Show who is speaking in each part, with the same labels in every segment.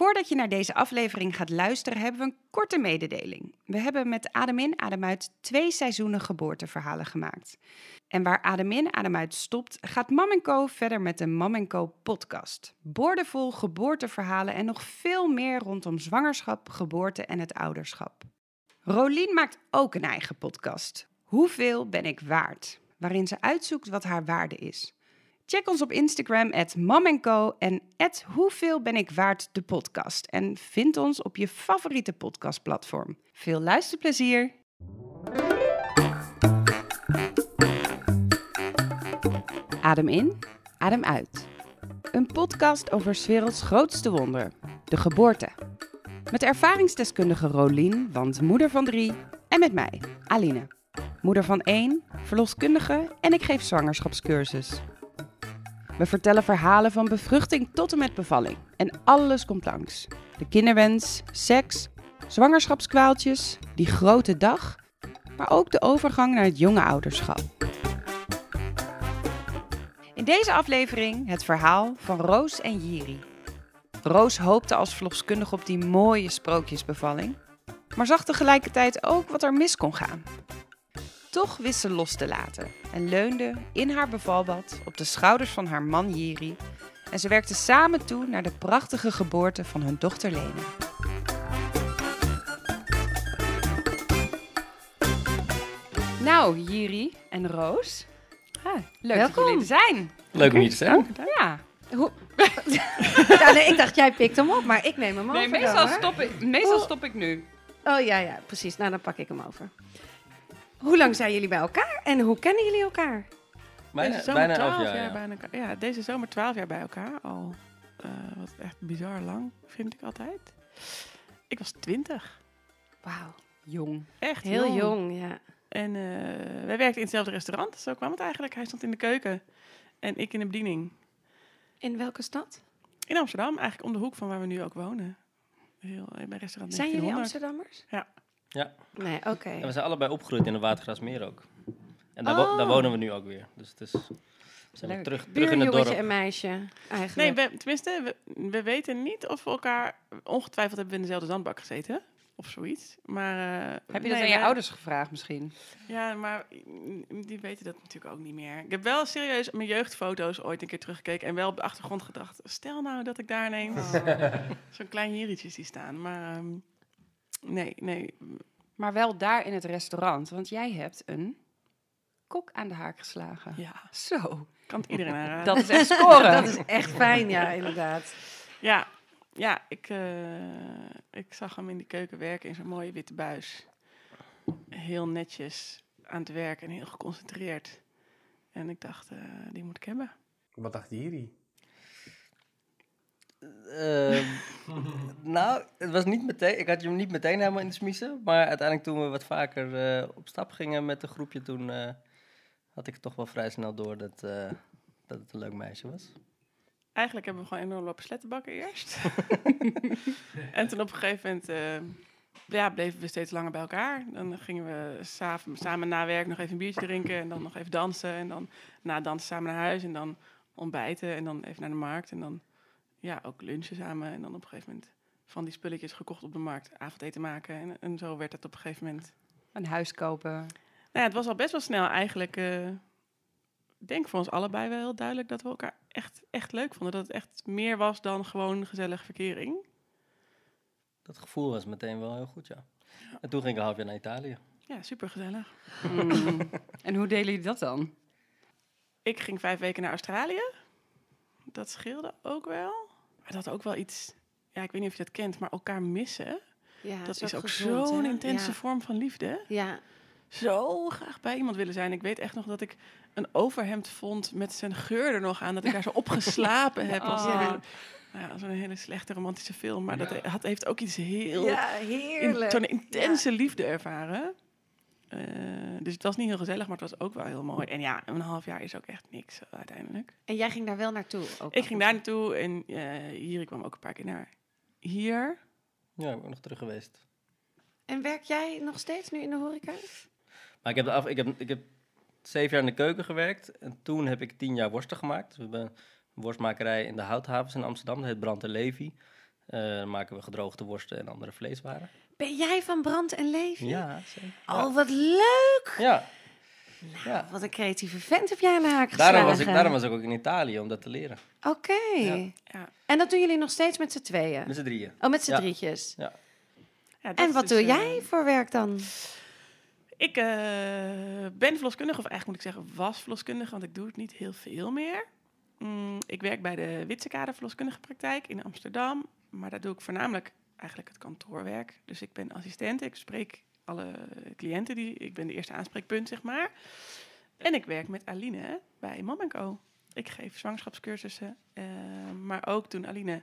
Speaker 1: Voordat je naar deze aflevering gaat luisteren, hebben we een korte mededeling. We hebben met Adem in, Adem uit twee seizoenen geboorteverhalen gemaakt. En waar Adem in, Adem uit stopt, gaat Mam Co verder met de Mam Co podcast. Boordevol geboorteverhalen en nog veel meer rondom zwangerschap, geboorte en het ouderschap. Rolien maakt ook een eigen podcast. Hoeveel ben ik waard? Waarin ze uitzoekt wat haar waarde is. Check ons op Instagram, at en at Hoeveel ben ik waard de podcast. En vind ons op je favoriete podcastplatform. Veel luisterplezier! Adem in, adem uit. Een podcast over 's werelds grootste wonder, de geboorte. Met ervaringsdeskundige Rolien, want moeder van drie, en met mij, Aline. Moeder van één, verloskundige en ik geef zwangerschapscursus. We vertellen verhalen van bevruchting tot en met bevalling. En alles komt langs. De kinderwens, seks, zwangerschapskwaaltjes, die grote dag, maar ook de overgang naar het jonge ouderschap. In deze aflevering het verhaal van Roos en Jiri. Roos hoopte als verloskundige op die mooie sprookjesbevalling, maar zag tegelijkertijd ook wat er mis kon gaan. Toch wist ze los te laten en leunde in haar bevalbad op de schouders van haar man Jiri. En ze werkten samen toe naar de prachtige geboorte van hun dochter Lena. Nou, Jiri en Roos. Ah, leuk dat
Speaker 2: Welkom.
Speaker 1: jullie er zijn.
Speaker 3: Leuk om hier te zijn.
Speaker 1: Ja.
Speaker 2: Hoe... ja, nee, ik dacht, jij pikt hem op, maar ik neem hem
Speaker 1: Nee,
Speaker 2: over.
Speaker 1: meestal stop, ik, meestal stop ik nu.
Speaker 2: Oh ja, ja, precies. Nou, dan pak ik hem over. Hoe lang zijn jullie bij elkaar en hoe kennen jullie elkaar?
Speaker 3: Bijna,
Speaker 4: deze zomer
Speaker 3: bijna elf
Speaker 4: 12
Speaker 3: jaar,
Speaker 4: jaar
Speaker 3: ja.
Speaker 4: bij elkaar. Ja, deze zomer 12 jaar bij elkaar al. eh, wat echt bizar lang, vind ik altijd. Ik was 20.
Speaker 2: Wauw,
Speaker 1: Jong.
Speaker 4: Echt
Speaker 2: heel jong, ja.
Speaker 4: En eh, wij werkten in hetzelfde restaurant, zo kwam het eigenlijk. Hij stond in de keuken en ik in de bediening.
Speaker 2: In welke stad?
Speaker 4: In Amsterdam, eigenlijk om de hoek van waar we nu ook wonen. Heel, bij restaurant
Speaker 2: Zijn jullie
Speaker 4: 1900.
Speaker 2: Amsterdammers?
Speaker 4: Ja.
Speaker 3: Ja.
Speaker 2: Nee, oké.
Speaker 3: En we zijn allebei opgegroeid in de Watergraasmeer ook. En daar,
Speaker 2: Oh.
Speaker 3: wo- daar wonen we nu ook weer. Dus het is, we zijn terug, terug in het dorp.
Speaker 2: en meisje,
Speaker 4: Nee,
Speaker 2: eigenlijk.
Speaker 4: we, tenminste, we, we weten niet of we elkaar... Ongetwijfeld hebben we in dezelfde zandbak gezeten. Of zoiets. Maar, eh,
Speaker 1: Heb je
Speaker 4: nee,
Speaker 1: dat aan je ouders gevraagd misschien?
Speaker 4: Ja, maar die weten dat natuurlijk ook niet meer. Ik heb wel serieus mijn jeugdfoto's ooit een keer teruggekeken en wel op de achtergrond gedacht. Stel nou dat ik daar ineens zo'n klein hiertje zie staan. Maar ehm, nee, nee.
Speaker 1: Maar wel daar in het restaurant, want jij hebt een kok aan de haak geslagen.
Speaker 4: Ja,
Speaker 1: Zo,
Speaker 4: kan het iedereen aanraden.
Speaker 1: dat is echt scoren.
Speaker 2: Dat is echt fijn, ja, inderdaad.
Speaker 4: Ja, ja ik, eh, ik zag hem in de keuken werken in zo'n mooie witte buis. Heel netjes aan het werk en heel geconcentreerd. En ik dacht, eh, die moet ik hebben.
Speaker 5: Wat dacht Jiri?
Speaker 3: Ehm, nou, het was niet meteen, ik had je hem niet meteen helemaal in de smiezen. Maar uiteindelijk toen we wat vaker eh, op stap gingen met een groepje, toen eh, had ik toch wel vrij snel door dat, eh, dat het een leuk meisje was.
Speaker 4: Eigenlijk hebben we gewoon enorm lopen slettenbakken eerst. en toen op een gegeven moment ja, bleven we steeds langer bij elkaar. Dan gingen we samen, samen na werk nog even een biertje drinken en dan nog even dansen. En dan na dansen samen naar huis en dan ontbijten en dan even naar de markt. En dan ja, ook lunchen samen. En dan op een gegeven moment van die spulletjes gekocht op de markt avondeten maken. En, en zo werd het op een gegeven moment.
Speaker 1: Een huis kopen.
Speaker 4: Nou ja, het was al best wel snel eigenlijk. eh, ik denk voor ons allebei wel heel duidelijk dat we elkaar echt, echt leuk vonden. Dat het echt meer was dan gewoon gezellige verkering.
Speaker 3: Dat gevoel was meteen wel heel goed, ja. En toen ging ik een half jaar naar Italië.
Speaker 4: Ja, super gezellig.
Speaker 1: Mm. en hoe delen jullie dat dan?
Speaker 4: Ik ging vijf weken naar Australië. Dat scheelde ook wel. Dat ook wel iets, ja, ik weet niet of je dat kent, maar elkaar missen.
Speaker 2: Ja,
Speaker 4: dat is ook zo'n intense
Speaker 2: Ja.
Speaker 4: vorm van liefde.
Speaker 2: Ja,
Speaker 4: Zo graag bij iemand willen zijn. Ik weet echt nog dat ik een overhemd vond met zijn geur er nog aan. Dat ik daar zo opgeslapen heb. Als
Speaker 1: Oh.
Speaker 4: een, nou ja, als een hele slechte romantische film. Maar dat had, heeft ook iets heel...
Speaker 2: ja
Speaker 4: in-
Speaker 2: heerlijk.
Speaker 4: Zo'n intense liefde ervaren. Eh, dus het was niet heel gezellig, maar het was ook wel heel mooi. En ja, een half jaar is ook echt niks eh, uiteindelijk.
Speaker 2: En jij ging daar wel naartoe? Ook
Speaker 4: Ik ging daar naartoe en eh, hier ik kwam ook een paar keer naar hier.
Speaker 3: Ja, ik ben ook nog terug geweest.
Speaker 2: En werk jij nog steeds nu in de horeca?
Speaker 3: Maar ik heb, de af, ik, heb, ik heb zeven jaar in de keuken gewerkt. En toen heb ik tien jaar worsten gemaakt. Dus we hebben een worstmakerij in de Houthavens in Amsterdam. Dat heet Brand en Levi. Eh, dan maken we gedroogde worsten en andere vleeswaren.
Speaker 2: Ben jij van Brand en Leefje?
Speaker 3: Ja, zeker.
Speaker 2: Oh, wat leuk!
Speaker 3: Ja. ja.
Speaker 2: Wat een creatieve vent heb jij aan de haak geslagen.
Speaker 3: Daarom, was ik, daarom was ik ook in Italië, om dat te leren.
Speaker 2: Oké.
Speaker 3: Ja.
Speaker 4: Ja.
Speaker 2: En dat doen jullie nog steeds met z'n tweeën?
Speaker 3: Met z'n drieën.
Speaker 2: Oh, met z'n
Speaker 3: Ja.
Speaker 2: drietjes.
Speaker 3: Ja.
Speaker 4: Ja, dat
Speaker 2: En wat
Speaker 4: dus,
Speaker 2: doe
Speaker 4: eh,
Speaker 2: jij voor werk dan?
Speaker 4: Ik eh, ben verloskundige, of eigenlijk moet ik zeggen was verloskundige, want ik doe het niet heel veel meer. Mm, ik werk bij de Witsekade verloskundige praktijk in Amsterdam, maar daar doe ik voornamelijk eigenlijk het kantoorwerk. Dus ik ben assistent, ik spreek alle cliënten, die, ik ben de eerste aanspreekpunt, zeg maar. En ik werk met Aline bij Mom Co. Ik geef zwangerschapscursussen, eh, maar ook toen Aline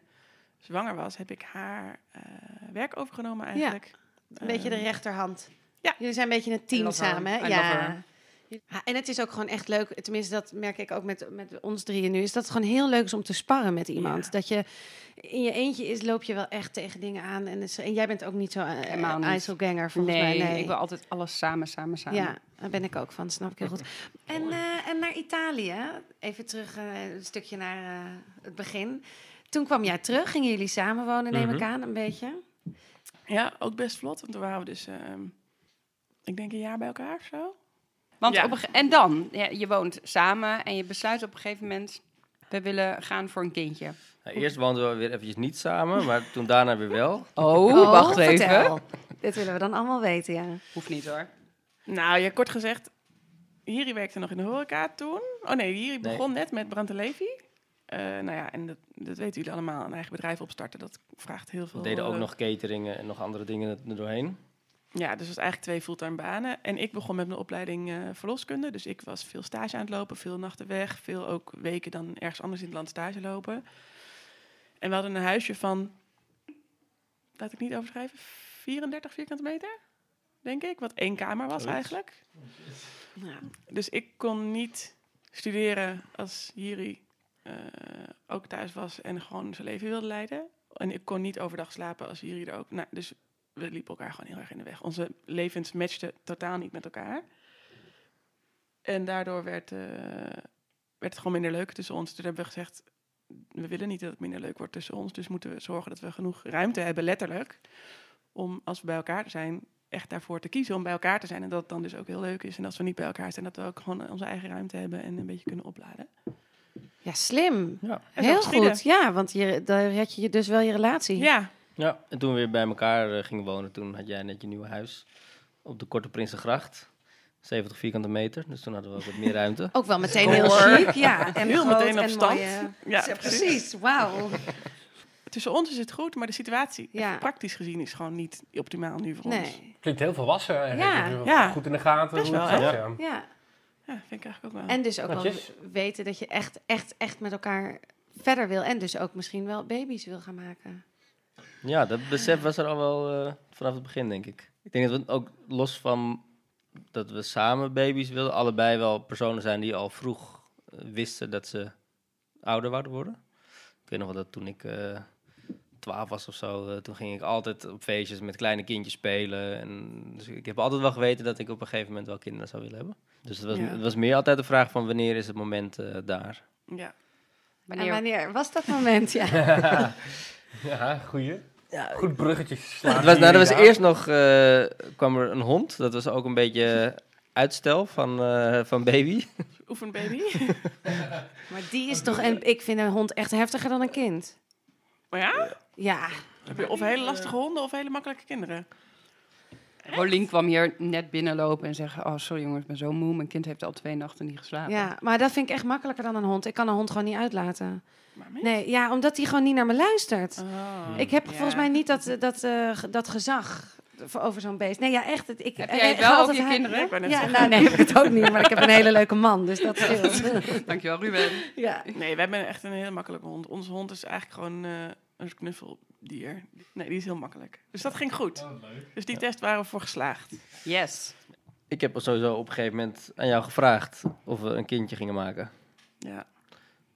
Speaker 4: zwanger was, heb ik haar eh, werk overgenomen eigenlijk.
Speaker 2: Een beetje de
Speaker 4: Ehm,
Speaker 2: rechterhand.
Speaker 4: ja.
Speaker 2: Jullie zijn een beetje een team samen, hè? Ja. Ja, En het is ook gewoon echt leuk, tenminste dat merk ik ook met, met ons drieën nu, is dat het gewoon heel leuk is om te sparren met iemand.
Speaker 4: Ja.
Speaker 2: Dat je in je eentje is, loop je wel echt tegen dingen aan. En, is- en jij bent ook niet zo uh,
Speaker 1: Helemaal niet.
Speaker 2: IJsselganger volgens
Speaker 1: nee,
Speaker 2: mij. Nee,
Speaker 1: ik wil altijd alles samen, samen, samen.
Speaker 2: Ja, daar ben ik ook van, snap ik heel goed. En, eh, en naar Italië, even terug eh, een stukje naar eh, het begin. Toen kwam jij terug, gingen jullie samenwonen, neem ik
Speaker 3: Mhm.
Speaker 2: aan, een beetje.
Speaker 4: Ja, ook best vlot. Want toen waren we dus, ehm, ik denk een jaar bij elkaar of zo.
Speaker 1: Want
Speaker 4: Ja.
Speaker 1: op een en dan, ja, je woont samen en je besluit op een gegeven moment, we willen gaan voor een kindje.
Speaker 3: Nou, eerst woonden we weer eventjes niet samen, maar toen daarna weer wel.
Speaker 1: Oh, wacht
Speaker 2: vertel.
Speaker 1: even.
Speaker 2: Dit willen we dan allemaal weten, ja.
Speaker 1: Hoeft niet hoor.
Speaker 4: Nou, ja, kort gezegd, Hiri werkte nog in de horeca toen. Oh nee, Hiri
Speaker 3: Nee.
Speaker 4: begon net met Brand en Levi. Eh, nou ja, en dat, dat weten jullie allemaal, een eigen bedrijf opstarten, dat vraagt heel veel.
Speaker 3: We deden ook
Speaker 4: eh,
Speaker 3: nog cateringen en nog andere dingen er doorheen.
Speaker 4: Ja, dus het was eigenlijk twee fulltime banen. En ik begon met mijn opleiding eh, verloskunde. Dus ik was veel stage aan het lopen, veel nachten weg. Veel ook weken dan ergens anders in het land stage lopen. En we hadden een huisje van, laat ik niet overschrijven, 34 vierkante meter, denk ik. Wat één kamer was eigenlijk.
Speaker 2: ja.
Speaker 4: Dus ik kon niet studeren als Jiri eh, ook thuis was en gewoon zijn leven wilde leiden. En ik kon niet overdag slapen als Jiri er ook. Nou, dus we liepen elkaar gewoon heel erg in de weg. Onze levens matchten totaal niet met elkaar. En daardoor werd, eh, werd het gewoon minder leuk tussen ons. Toen hebben we gezegd, we willen niet dat het minder leuk wordt tussen ons. Dus moeten we zorgen dat we genoeg ruimte hebben, letterlijk. Om als we bij elkaar zijn, echt daarvoor te kiezen om bij elkaar te zijn. En dat het dan dus ook heel leuk is. En als we niet bij elkaar zijn, dat we ook gewoon onze eigen ruimte hebben en een beetje kunnen opladen.
Speaker 2: ja, slim.
Speaker 3: Ja.
Speaker 2: Heel goed, ja, want je, daar red je dus wel je relatie.
Speaker 4: Ja,
Speaker 3: ja, en toen we weer bij elkaar eh, gingen wonen, toen had jij net je nieuwe huis op de Korte Prinsengracht. 70 vierkante meter, dus toen hadden we ook wat meer ruimte.
Speaker 2: Ook wel meteen heel chic, ja. En
Speaker 4: Heel
Speaker 2: groot
Speaker 4: meteen op
Speaker 2: en
Speaker 4: stand.
Speaker 2: mooie-
Speaker 4: Ja, precies.
Speaker 2: precies. Wauw.
Speaker 4: tussen ons is het goed, maar de situatie,
Speaker 2: Ja.
Speaker 4: praktisch gezien, is gewoon niet optimaal nu voor ons.
Speaker 2: Nee.
Speaker 5: Klinkt heel volwassen. En
Speaker 2: Ja.
Speaker 5: Goed in de gaten.
Speaker 4: Best
Speaker 5: hoe het
Speaker 4: wel,
Speaker 5: ja.
Speaker 2: Ja.
Speaker 4: Ja, vind ik eigenlijk ook wel.
Speaker 2: En dus ook wel
Speaker 5: Netjes.
Speaker 2: weten dat je echt, echt, echt met elkaar verder wil. En dus ook misschien wel baby's wil gaan maken.
Speaker 3: Ja, dat besef was er al wel eh, vanaf het begin, denk ik. Ik denk dat we ook los van dat we samen baby's wilden, allebei wel personen zijn die al vroeg eh, wisten dat ze ouder wouden worden. Ik weet nog wel dat toen ik eh 12 was of zo, toen ging ik altijd op feestjes met kleine kindjes spelen. En dus ik heb altijd wel geweten dat ik op een gegeven moment wel kinderen zou willen hebben. Dus het was,
Speaker 4: Ja.
Speaker 3: het was meer altijd de vraag van wanneer is het moment eh, daar.
Speaker 4: ja.
Speaker 1: Wanneer,
Speaker 2: En wanneer was dat moment? Ja.
Speaker 5: Ja, goeie.
Speaker 3: Ja,
Speaker 5: Goed bruggetje slaan.
Speaker 3: Het was, nou, er was eerst nog, eh, kwam er een hond. Dat was ook een beetje uitstel van, eh, van baby.
Speaker 4: Oefenbaby.
Speaker 2: Maar die is toch... En ik vind een hond echt heftiger dan een kind.
Speaker 4: maar ja,
Speaker 2: Ja.
Speaker 4: heb je of hele lastige honden of hele makkelijke kinderen.
Speaker 1: Rolien kwam hier net binnenlopen en zeggen, oh sorry jongens, ik ben zo moe, mijn kind heeft al twee nachten niet geslapen.
Speaker 2: ja, maar dat vind ik echt makkelijker dan een hond. Ik kan een hond gewoon niet uitlaten. Nee, ja, omdat hij gewoon niet naar me luistert.
Speaker 4: Oh.
Speaker 2: Ik heb
Speaker 4: Ja.
Speaker 2: volgens mij niet dat, dat, eh, dat gezag voor over zo'n beest. Nee, ja, echt. het- Ik,
Speaker 1: Heb
Speaker 2: eh,
Speaker 1: jij het wel over
Speaker 2: altijd
Speaker 1: je
Speaker 2: haar-
Speaker 1: kinderen?
Speaker 4: Ja,
Speaker 2: nou nee, heb ik het ook niet. Maar ik heb een hele leuke man, dus dat scheelt.
Speaker 1: Dankjewel Ruben.
Speaker 2: ja.
Speaker 4: Nee, wij hebben echt een hele makkelijke hond. Onze hond is eigenlijk gewoon eh, een knuffeldier. Nee, die is heel makkelijk. Dus dat ging goed. Dus die test waren we voor geslaagd.
Speaker 1: Yes.
Speaker 3: Ik heb sowieso op een gegeven moment aan jou gevraagd of we een kindje gingen maken.
Speaker 4: Ja.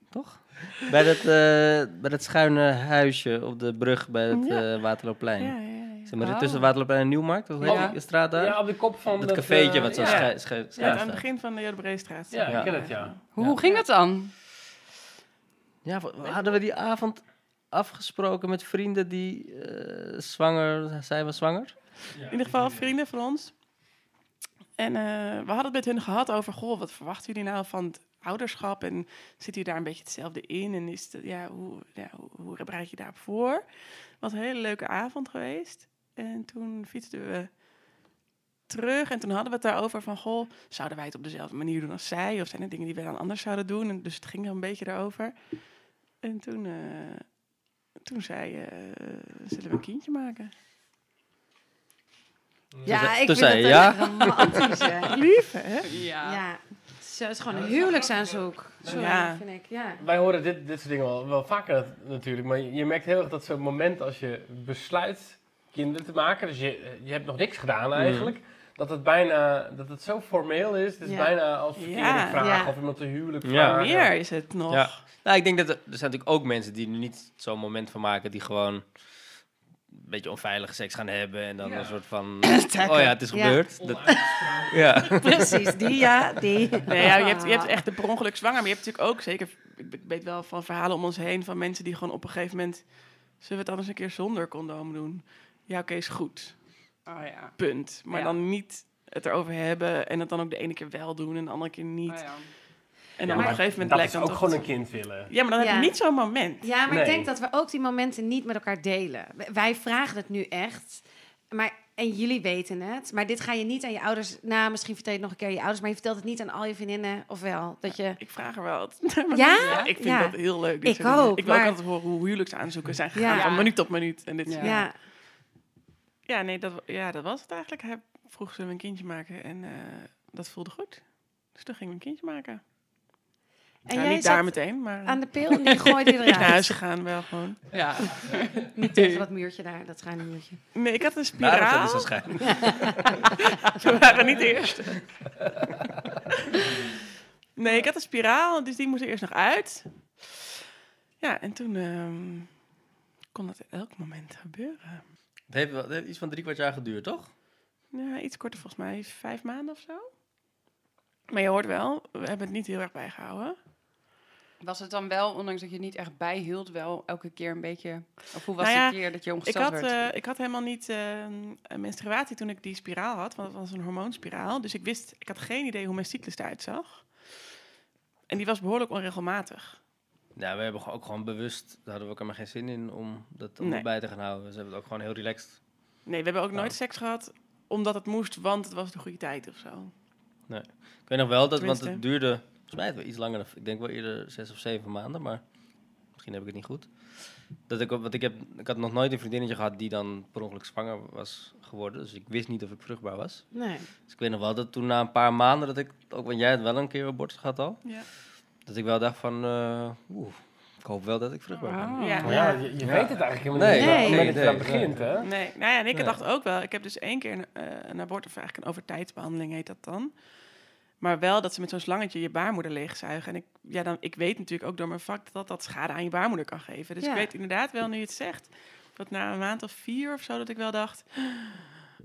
Speaker 3: Toch? Bij dat, eh, bij dat schuine huisje op de brug bij het
Speaker 4: Ja.
Speaker 3: eh, Waterloopplein.
Speaker 4: Ja, ja, ja.
Speaker 3: Zeg maar
Speaker 1: Oh.
Speaker 3: tussen Waterloopplein en Nieuwmarkt, heet die straat daar?
Speaker 5: Ja, op de kop van
Speaker 3: dat
Speaker 5: dat,
Speaker 3: cafeetje wat zo
Speaker 5: ja.
Speaker 4: Ja, aan het begin van de Jodebreestraat.
Speaker 5: Ja, ik ken het, ja.
Speaker 1: Hoe, ging dat dan?
Speaker 3: Ja, hadden we die avond afgesproken met vrienden die eh, zwanger, zij was zwanger.
Speaker 4: In ieder geval vrienden van ons. En eh, we hadden het met hun gehad over, goh, wat verwachten jullie nou van het ouderschap? En zit u daar een beetje hetzelfde in? En is het, ja, hoe, ja, hoe, hoe bereid je daarop voor? Het was een hele leuke avond geweest. En toen fietsten we terug en toen hadden we het daarover van, goh, zouden wij het op dezelfde manier doen als zij? Of zijn er dingen die we dan anders zouden doen? En dus het ging er een beetje daarover. En toen, eh, toen zei je, zullen we een kindje maken?
Speaker 2: Ja, ik
Speaker 3: toen
Speaker 2: vind
Speaker 3: zei
Speaker 2: het
Speaker 3: je ja.
Speaker 2: echt romantisch, hè?
Speaker 4: Lief, hè?
Speaker 1: Ja.
Speaker 2: Ja, zo is gewoon een huwelijksaanzoek. Sorry,
Speaker 4: Ja.
Speaker 2: vind ik. Ja.
Speaker 5: Wij horen dit, dit soort dingen wel, wel vaker nat- natuurlijk. Maar je, je merkt heel erg dat zo'n moment als je besluit kinderen te maken. Dus je, je hebt nog niks gedaan eigenlijk. Dat het bijna, dat het zo formeel is. Het is
Speaker 2: Ja.
Speaker 5: bijna als verkering
Speaker 4: Ja.
Speaker 5: vragen
Speaker 2: Ja.
Speaker 5: of iemand te huwelijk
Speaker 3: Ja.
Speaker 5: vragen.
Speaker 4: Meer is het nog.
Speaker 3: Ja. Nou, ik denk dat er, er zijn natuurlijk ook mensen die er niet zo'n moment van maken, die gewoon een beetje onveilige seks gaan hebben en dan een soort van, oh ja, het is
Speaker 2: Ja.
Speaker 3: gebeurd. Dat, ja.
Speaker 2: Precies, die ja, die.
Speaker 4: Nee, ja, je, hebt, je hebt echt de per ongeluk zwanger. Maar je hebt natuurlijk ook zeker... Ik ik weet wel van verhalen om ons heen... van mensen die gewoon op een gegeven moment... zullen we het anders een keer zonder condoom doen? Ja, oké, is goed.
Speaker 1: Oh ja.
Speaker 4: Punt. Maar
Speaker 1: Ja.
Speaker 4: dan niet het erover hebben... en het dan ook de ene keer wel doen en de andere keer niet.
Speaker 1: Oh ja.
Speaker 4: En
Speaker 5: Ja,
Speaker 4: dan op een gegeven moment
Speaker 5: dat
Speaker 4: blijkt
Speaker 5: is
Speaker 4: dan
Speaker 5: ook gewoon een kind willen.
Speaker 4: Ja, maar dan heb je niet zo'n moment.
Speaker 2: Ja, maar
Speaker 5: Nee.
Speaker 2: ik denk dat we ook die momenten niet met elkaar delen. Wij vragen het nu echt. Maar, en jullie weten het. Maar dit ga je niet aan je ouders... Nou, misschien vertel je het nog een keer aan je ouders... maar je vertelt het niet aan al je vriendinnen. Of wel? Dat je...
Speaker 4: Ik vraag er wel wat.
Speaker 2: Ja?
Speaker 4: ik vind
Speaker 2: Ja.
Speaker 4: dat heel leuk.
Speaker 2: Ik ook,
Speaker 4: Ik wil ook
Speaker 2: maar-
Speaker 4: altijd horen hoe huwelijksaanzoeken zijn gegaan.
Speaker 2: Ja.
Speaker 4: Van minuut tot minuut. En dit.
Speaker 1: Ja.
Speaker 2: Ja,
Speaker 4: nee, dat, ja, dat was het eigenlijk. Hij vroeg ze een kindje maken en eh, dat voelde goed. Dus toen gingen we een kindje maken.
Speaker 2: En
Speaker 4: ja,
Speaker 2: jij
Speaker 4: niet daar meteen, maar
Speaker 2: aan de pil en die gooide je
Speaker 4: naar huis
Speaker 2: eruit.
Speaker 4: gegaan wel gewoon.
Speaker 1: Ja.
Speaker 2: Niet tegen dat muurtje daar, dat schuine muurtje.
Speaker 4: Nee, ik had een spiraal.
Speaker 3: is het schijn.
Speaker 4: Ze waren niet de eerste. Nee, ik had een spiraal, dus die moest er eerst nog uit. Ja, en toen ehm, kon dat elk moment gebeuren.
Speaker 3: Het heeft, wel- het heeft iets van drie kwart jaar geduurd, toch?
Speaker 4: Ja, iets korter volgens mij, vijf maanden of zo. Maar je hoort wel, we hebben het niet heel erg bijgehouden.
Speaker 1: Was het dan wel, ondanks dat je het niet echt bijhield, wel elke keer een beetje... Of hoe was
Speaker 4: Nou ja,
Speaker 1: de keer dat je
Speaker 4: Ik
Speaker 1: ongesteld
Speaker 4: had,
Speaker 1: werd?
Speaker 4: eh, ik had helemaal niet eh, een menstruatie toen ik die spiraal had, want het was een hormoonspiraal. Dus ik wist, ik had geen idee hoe mijn cyclus eruit zag. En die was behoorlijk onregelmatig.
Speaker 3: Ja, we hebben ook gewoon bewust, daar hadden we ook helemaal geen zin in om dat om
Speaker 4: Nee.
Speaker 3: bij te gaan houden. Dus we hebben het ook gewoon heel relaxed.
Speaker 4: Nee, we hebben ook nooit
Speaker 3: Oh.
Speaker 4: seks gehad omdat het moest, want het was de goede tijd of zo.
Speaker 3: Ik weet nog wel, dat, want het duurde, volgens mij het wel iets langer, ik denk wel eerder zes of zeven maanden, maar misschien heb ik het niet goed. Dat ik, want ik, heb, ik had nog nooit een vriendinnetje gehad die dan per ongeluk zwanger was geworden, dus ik wist niet of ik vruchtbaar was.
Speaker 2: Nee.
Speaker 3: Dus ik weet nog wel dat toen na een paar maanden, dat ik, ook want jij het wel een keer op borst gehad al,
Speaker 4: Ja.
Speaker 3: dat ik wel dacht van, eh, oeh, ik hoop wel dat ik vruchtbaar ben.
Speaker 1: Oh.
Speaker 4: Ja.
Speaker 5: Je, je weet het eigenlijk helemaal
Speaker 3: Nee,
Speaker 5: niet.
Speaker 2: nee,
Speaker 5: op het
Speaker 3: nee,
Speaker 5: aan begint, hè?
Speaker 4: Nee, nou ja, en ik
Speaker 3: Nee.
Speaker 4: dacht ook wel, ik heb dus één keer een, eh, een abortus, of eigenlijk een overtijdsbehandeling heet dat dan. Maar wel dat ze met zo'n slangetje je baarmoeder leegzuigen. En ik, ja, dan, ik weet natuurlijk ook door mijn vak dat dat schade aan je baarmoeder kan geven. Dus
Speaker 2: Ja.
Speaker 4: ik weet inderdaad wel, nu je het zegt, dat na een maand of vier of zo, dat ik wel dacht,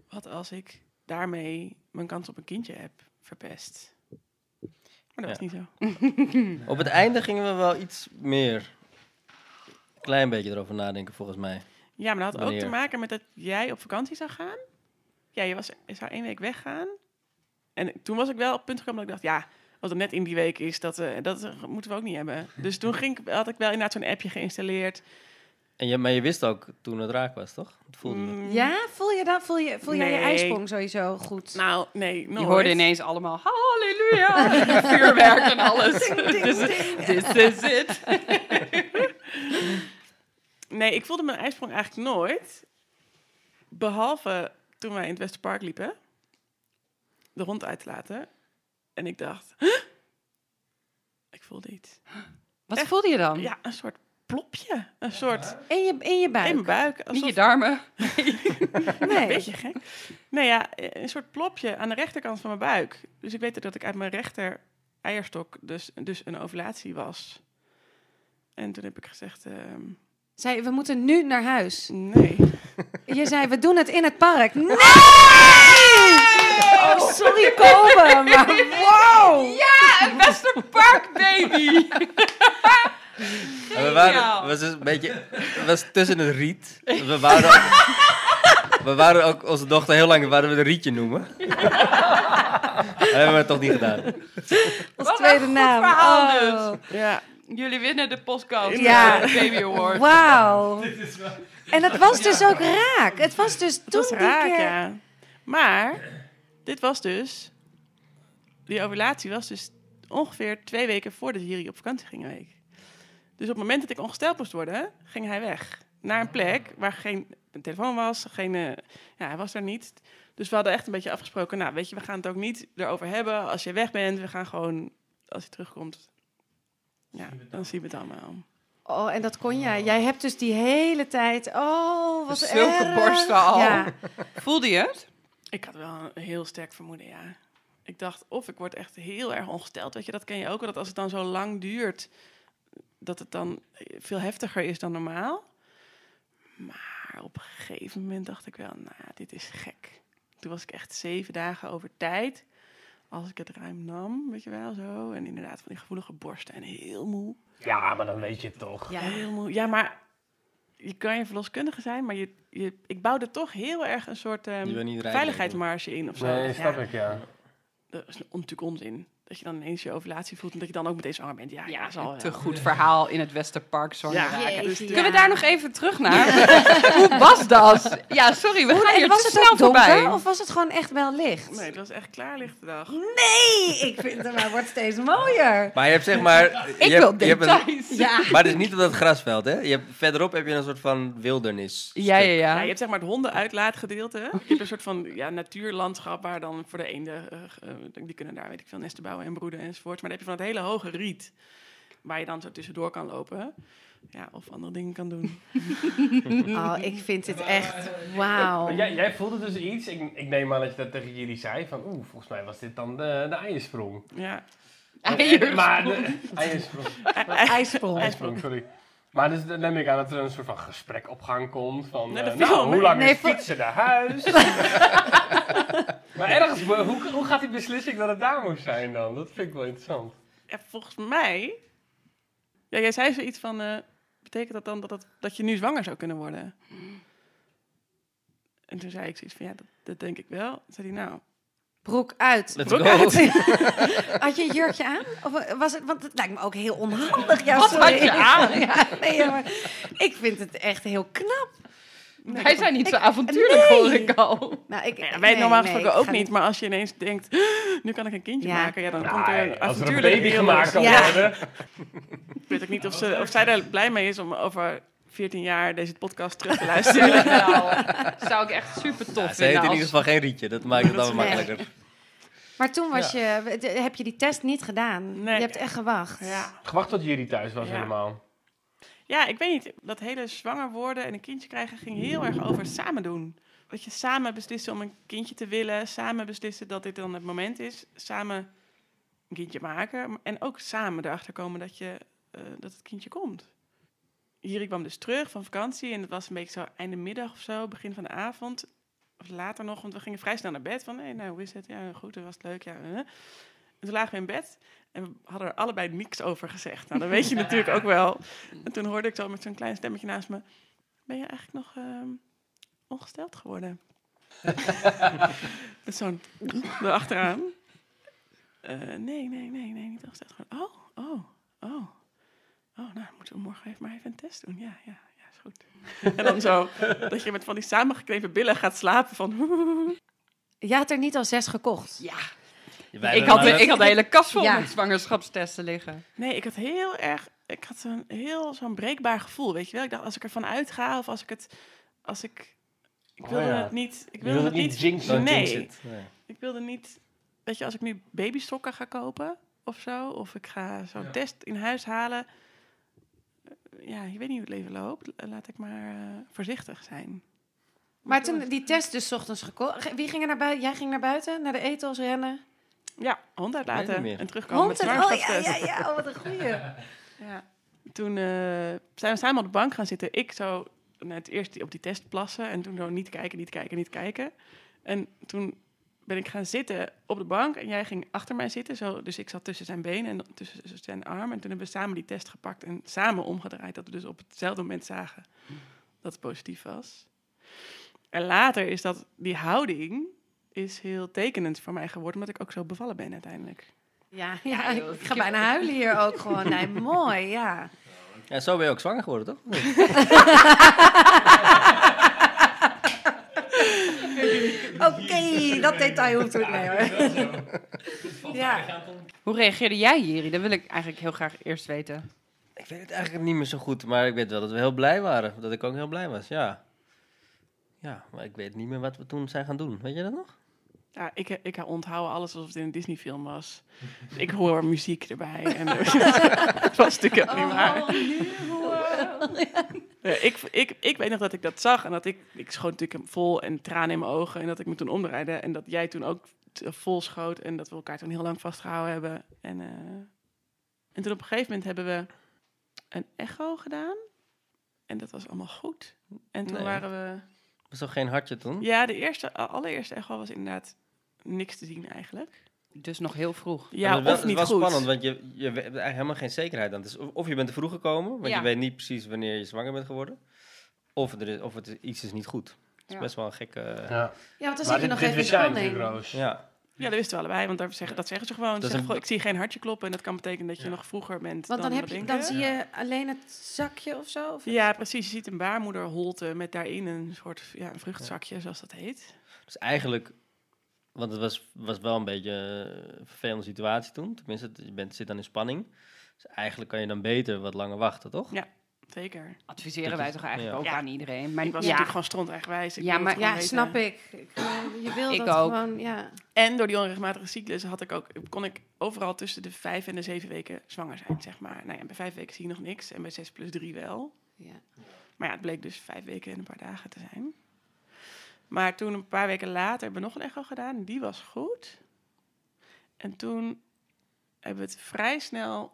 Speaker 4: wat als ik daarmee mijn kans op een kindje heb verpest. Maar dat was niet zo.
Speaker 3: Op het einde gingen we wel iets meer, een klein beetje erover nadenken volgens mij.
Speaker 4: Ja, maar dat had ook te maken met dat jij op vakantie zou gaan. Ja, je, was, je zou één week weggaan. En toen was ik wel op het punt gekomen dat ik dacht, ja, als het net in die week is, dat, eh, dat moeten we ook niet hebben. Dus toen ging, ik- had ik wel inderdaad zo'n appje geïnstalleerd.
Speaker 3: En je, maar je wist ook toen het raak was, toch? Het voelde je.
Speaker 4: Mm,
Speaker 2: Ja, voel je dat? Voel, je, voel jij je ijsprong sowieso goed?
Speaker 4: Nou, nee,
Speaker 1: Je
Speaker 4: nooit.
Speaker 1: hoorde ineens allemaal halleluja, vuurwerk en alles. This is it.
Speaker 4: Nee, ik voelde mijn ijsprong eigenlijk nooit. Behalve toen wij in het Westerpark liepen. De hond uit te laten. En ik dacht... "Huh? Ik voelde iets.
Speaker 1: Wat
Speaker 4: Echt?
Speaker 1: voelde je dan?
Speaker 4: Ja, een soort plopje. Een soort...
Speaker 2: In je, in je buik?
Speaker 4: In mijn buik.
Speaker 1: Niet je darmen.
Speaker 4: Een
Speaker 2: Nee.
Speaker 4: beetje gek. Nee ja, een soort plopje aan de rechterkant van mijn buik. Dus ik weet dat ik uit mijn rechter eierstok dus, dus een ovulatie was. En toen heb ik gezegd, ehm,
Speaker 2: Zei, we moeten nu naar huis.
Speaker 4: nee.
Speaker 2: Je zei, we doen het in het park. Nee! Oh, sorry, Kobe, maar wow!
Speaker 1: Ja, een Westerpark baby.
Speaker 3: En we waren, het was dus een beetje, het was tussen het riet. We waren ook, we waren ook onze dochter heel lang, waren we een rietje noemen. Dat hebben we het toch niet gedaan.
Speaker 2: Als
Speaker 1: Wat
Speaker 2: tweede
Speaker 1: een goed
Speaker 2: naam.
Speaker 1: verhaal
Speaker 2: Oh.
Speaker 4: Ja.
Speaker 1: Jullie winnen de podcast.
Speaker 2: Ja.
Speaker 1: Baby Award.
Speaker 2: Wauw. En het was dus ook raak. Het was dus toen
Speaker 4: Dat is
Speaker 2: die
Speaker 4: raak,
Speaker 2: keer...
Speaker 4: ja. Maar, dit was dus... Die ovulatie was dus ongeveer twee weken voordat Jiri op vakantie ging een week. Dus op het moment dat ik ongesteld moest worden, ging hij weg. Naar een plek waar geen telefoon was, geen... eh, ja, hij was er niet. Dus we hadden echt een beetje afgesproken, nou, weet je, we gaan het ook niet erover hebben als je weg bent. We gaan gewoon, als je terugkomt, ja, dan zien we het allemaal.
Speaker 2: Oh, en dat kon jij. Jij hebt dus die hele tijd... Oh, wat
Speaker 1: Zulke
Speaker 2: erg.
Speaker 1: borsten al.
Speaker 2: Ja.
Speaker 1: Voelde je het?
Speaker 4: Ik had wel een heel sterk vermoeden, ja. Ik dacht, of ik word echt heel erg ongesteld. Weet je, dat ken je ook. Dat als het dan zo lang duurt, dat het dan veel heftiger is dan normaal. Maar op een gegeven moment dacht ik wel, nou, ja, dit is gek. Toen was ik echt zeven dagen over tijd. Als ik het ruim nam, weet je wel, zo. En inderdaad van die gevoelige borsten en heel moe.
Speaker 5: Ja, maar dan weet je het toch.
Speaker 2: Ja.
Speaker 4: Heel moe. Ja, maar je kan je verloskundige zijn, maar je, je, ik bouwde toch heel erg een soort ehm,
Speaker 3: rijden,
Speaker 4: veiligheidsmarge in of zo.
Speaker 5: Nee,
Speaker 4: Ja.
Speaker 5: snap ik, ja.
Speaker 4: Dat is natuurlijk onzin. Dat je dan ineens je ovulatie voelt en dat je dan ook meteen zwanger bent. Ja, ja, zal
Speaker 1: Een te goed verhaal in het Westerpark. Zwanger
Speaker 4: Ja,
Speaker 1: raken.
Speaker 2: Jeetje,
Speaker 4: dus-
Speaker 2: ja.
Speaker 1: Kunnen we daar nog even terug naar? Hoe was dat? Ja, sorry, we gaan hier
Speaker 2: was
Speaker 1: te
Speaker 2: het
Speaker 1: snel
Speaker 2: donker
Speaker 1: voorbij.
Speaker 2: of was het gewoon echt wel licht?
Speaker 4: Nee, het was echt klaarlichte dag.
Speaker 2: Nee, ik vind het maar wordt steeds mooier.
Speaker 3: Maar je hebt zeg maar...
Speaker 1: Ik
Speaker 3: je
Speaker 1: wil
Speaker 3: hebt, je hebt een,
Speaker 1: details.
Speaker 2: Ja.
Speaker 3: maar het is niet op dat grasveld, hè? Je hebt, verderop heb je een soort van wildernis.
Speaker 1: Ja, ja,
Speaker 4: Ja,
Speaker 1: ja.
Speaker 4: je hebt zeg maar het hondenuitlaatgedeelte. Je hebt een soort van ja, natuurlandschap waar dan voor de eenden, eh, eh, die kunnen daar weet ik veel nesten bouwen en broeden enzovoort. Maar dan heb je van het hele hoge riet, waar je dan zo tussendoor kan lopen. Ja, of andere dingen kan doen.
Speaker 2: Oh, ik vind het echt wauw.
Speaker 5: Jij, jij voelde dus iets. Ik, ik neem aan dat je dat tegen jullie zei. Van oeh, volgens mij was dit dan de, de eiersprong.
Speaker 4: Ja.
Speaker 1: Eiersprong.
Speaker 5: Maar de, eiersprong.
Speaker 2: IJsprong.
Speaker 5: Eiersprong, sorry. Maar dus dan neem ik aan dat er een soort van gesprek op gang komt. Van,
Speaker 4: Nee,
Speaker 5: eh,
Speaker 4: dat
Speaker 5: nou, hoe lang
Speaker 2: Nee,
Speaker 5: is fietsen naar huis? maar ergens, hoe, hoe gaat die beslissing dat het daar moest zijn dan? Dat vind ik wel interessant.
Speaker 4: ja, volgens mij... Ja, jij zei zoiets van... eh, betekent dat dan dat, het, dat je nu zwanger zou kunnen worden? En toen zei ik zoiets van, ja, dat, dat denk ik wel. Toen zei hij, nou,
Speaker 2: Broek uit.
Speaker 3: Let's
Speaker 4: Broek
Speaker 3: go.
Speaker 4: uit.
Speaker 2: Had je een jurkje aan? Of was het, want het lijkt me ook heel onhandig. Ja,
Speaker 1: Wat
Speaker 2: sorry.
Speaker 1: had je aan?
Speaker 2: Ja, nee, maar ik vind het echt heel knap.
Speaker 1: Wij zijn niet zo
Speaker 2: Ik-
Speaker 1: avontuurlijk,
Speaker 2: nee.
Speaker 1: hoor ik al.
Speaker 2: Nou, ik,
Speaker 4: Ja, wij
Speaker 2: nee,
Speaker 4: normaal
Speaker 2: nee,
Speaker 4: gesproken
Speaker 2: ik
Speaker 4: ook niet, maar als je ineens denkt, nu kan ik een kindje
Speaker 2: Ja.
Speaker 4: maken, ja, dan komt er
Speaker 5: Nee,
Speaker 4: een
Speaker 5: als er een
Speaker 4: avontuurlijk
Speaker 5: baby gemaakt kan
Speaker 2: Ja.
Speaker 5: worden.
Speaker 4: Ik weet ook niet of, ze, of zij daar blij mee is om over 14 jaar deze podcast terug te luisteren.
Speaker 1: Nou, zou ik echt super tof
Speaker 3: Ja, ze
Speaker 1: vinden.
Speaker 3: heeft in ieder geval geen rietje. Dat maakt het
Speaker 2: nee.
Speaker 3: makkelijker.
Speaker 2: Maar toen was je, heb je die test niet gedaan.
Speaker 4: Nee.
Speaker 2: Je hebt echt gewacht.
Speaker 4: ja.
Speaker 5: Gewacht tot jullie thuis was
Speaker 4: Ja.
Speaker 5: helemaal.
Speaker 4: ja, ik weet niet. Dat hele zwanger worden en een kindje krijgen ging heel erg over samen doen. Dat je samen beslissen om een kindje te willen, samen beslissen dat dit dan het moment is, samen een kindje maken en ook samen erachter komen dat, je, eh, dat het kindje komt. Hier kwam dus terug van vakantie en het was een beetje zo einde middag of zo, begin van de avond. Of later nog, want we gingen vrij snel naar bed. Van, nee, nou, hoe is het? Ja, goed, dat was het leuk. Ja. En toen lagen we in bed en we hadden er allebei niks over gezegd. Nou, dat weet je natuurlijk ook wel. En toen hoorde ik zo met zo'n klein stemmetje naast me... Ben je eigenlijk nog ehm, ongesteld geworden? Met zo'n erachteraan. Eh nee, nee, nee, nee, niet ongesteld geworden. Oh, oh, oh. Oh, nou, moeten we morgen even maar even een test doen. Ja, ja, is goed. En dan zo, dat je met van die samengeknepen billen gaat slapen van...
Speaker 2: Je had er niet al zes gekocht.
Speaker 1: Ja,
Speaker 3: Wij
Speaker 1: ik had, de, ik had de hele kast vol
Speaker 2: Ja.
Speaker 1: met zwangerschapstesten liggen.
Speaker 4: Nee, ik had heel erg, ik had zo'n heel zo'n breekbaar gevoel, weet je wel. Ik dacht, als ik ervan uitga of als ik het, als ik, ik
Speaker 5: Oh
Speaker 4: wilde
Speaker 5: ja.
Speaker 4: het niet, ik wilde
Speaker 5: wil
Speaker 4: het
Speaker 5: niet jinxen.
Speaker 4: Nee.
Speaker 3: Nee.
Speaker 4: ik wilde niet, weet je, als ik nu babystokken ga kopen of zo, of ik ga zo'n
Speaker 5: Ja.
Speaker 4: test in huis halen, ja, je weet niet hoe het leven loopt, laat ik maar eh, voorzichtig zijn.
Speaker 2: Maar toen die test dus ochtends gekocht. Wie ging er naar buiten? Jij ging naar buiten, naar de etels rennen.
Speaker 4: Ja, hond uitlaten en terugkomen met
Speaker 2: Hond en- oh ja, ja, ja. Oh, wat een goeie.
Speaker 4: Ja. Toen eh, zijn we samen op de bank gaan zitten. Ik zo net eerst op die test plassen en toen zo niet kijken, niet kijken, niet kijken. En toen ben ik gaan zitten op de bank en jij ging achter mij zitten. Zo, dus ik zat tussen zijn benen en tussen zijn arm. En toen hebben we samen die test gepakt en samen omgedraaid. Dat we dus op hetzelfde moment zagen dat het positief was. En later is dat, die houding is heel tekenend voor mij geworden, omdat ik ook zo bevallen ben uiteindelijk.
Speaker 2: Ja, ja, ik ga bijna huilen hier ook gewoon. Nee, mooi, ja.
Speaker 3: Ja, zo ben je ook zwanger geworden, toch?
Speaker 2: Oké, dat detail hoeft er nee hoor. Ja.
Speaker 1: Hoe reageerde jij hier? Dat wil ik eigenlijk heel graag eerst weten.
Speaker 3: Ik weet het eigenlijk niet meer zo goed, maar ik weet wel dat we heel blij waren. Dat ik ook heel blij was, ja. Ja, maar ik weet niet meer wat we toen zijn gaan doen. Weet je dat nog?
Speaker 4: Ja, ik, ik onthoud alles alsof het in een Disney-film was. Ik hoor muziek erbij. En het was natuurlijk helemaal niet waar. Ja, ik, ik, ik weet nog dat ik dat zag en dat ik, ik schoot natuurlijk vol en tranen in mijn ogen. En dat ik me toen omdraaide en dat jij toen ook vol schoot. En dat we elkaar toen heel lang vastgehouden hebben. En, eh, en toen op een gegeven moment hebben we een echo gedaan. En dat was allemaal goed. En toen
Speaker 3: Nee.
Speaker 4: waren we...
Speaker 3: Was toch geen hartje toen?
Speaker 4: Ja, de eerste, allereerste echo was inderdaad niks te zien eigenlijk.
Speaker 1: Dus nog heel vroeg.
Speaker 4: Ja,
Speaker 3: Maar het was
Speaker 4: of niet
Speaker 3: Het
Speaker 4: goed.
Speaker 3: was spannend, want je, je hebt eigenlijk helemaal geen zekerheid aan. Het is of- of je bent te vroeg gekomen, want
Speaker 1: Ja.
Speaker 3: je weet niet precies wanneer je zwanger bent geworden. Of, er is, of het is, iets is niet goed. Het is
Speaker 1: Ja.
Speaker 3: best wel een gekke...
Speaker 5: Ja.
Speaker 2: Ja, want dan zit je nog even in
Speaker 3: ja.
Speaker 4: Ja, dat wisten we allebei, want daar zeggen, dat zeggen ze gewoon. Ze zeggen
Speaker 3: een-
Speaker 4: ik zie geen hartje kloppen en dat kan betekenen dat je
Speaker 5: Ja.
Speaker 4: nog vroeger bent
Speaker 2: Want dan,
Speaker 4: dan,
Speaker 2: heb je, dan zie je alleen het zakje of zo? Of
Speaker 4: Ja, precies. Je ziet een baarmoederholte met daarin een soort ja, een vruchtzakje, zoals dat heet.
Speaker 3: Dus eigenlijk, want het was, was wel een beetje een vervelende situatie toen. Tenminste, je bent, zit dan in spanning. Dus eigenlijk kan je dan beter wat langer wachten, toch?
Speaker 4: Ja. Zeker.
Speaker 1: Adviseren
Speaker 3: Dat
Speaker 1: wij
Speaker 3: is-
Speaker 1: toch eigenlijk
Speaker 3: ja.
Speaker 1: ook
Speaker 4: Ja.
Speaker 1: aan iedereen. Maar
Speaker 4: Ik was
Speaker 1: ja,
Speaker 4: natuurlijk gewoon stront eigenwijs. Ik
Speaker 1: Ja, maar-
Speaker 2: Ja,
Speaker 4: weten.
Speaker 2: snap ik. Ik, eh, Je wil
Speaker 1: Ik
Speaker 2: dat
Speaker 1: ook.
Speaker 2: gewoon, ja.
Speaker 4: En door die onregelmatige cyclus had ik ook, kon ik overal tussen de vijf en de zeven weken zwanger zijn, zeg maar. Nou ja, bij vijf weken zie je nog niks en bij zes plus drie wel.
Speaker 2: ja.
Speaker 4: Maar ja, het bleek dus vijf weken en een paar dagen te zijn. Maar toen een paar weken later hebben we nog een echo gedaan en die was goed. En toen hebben we het vrij snel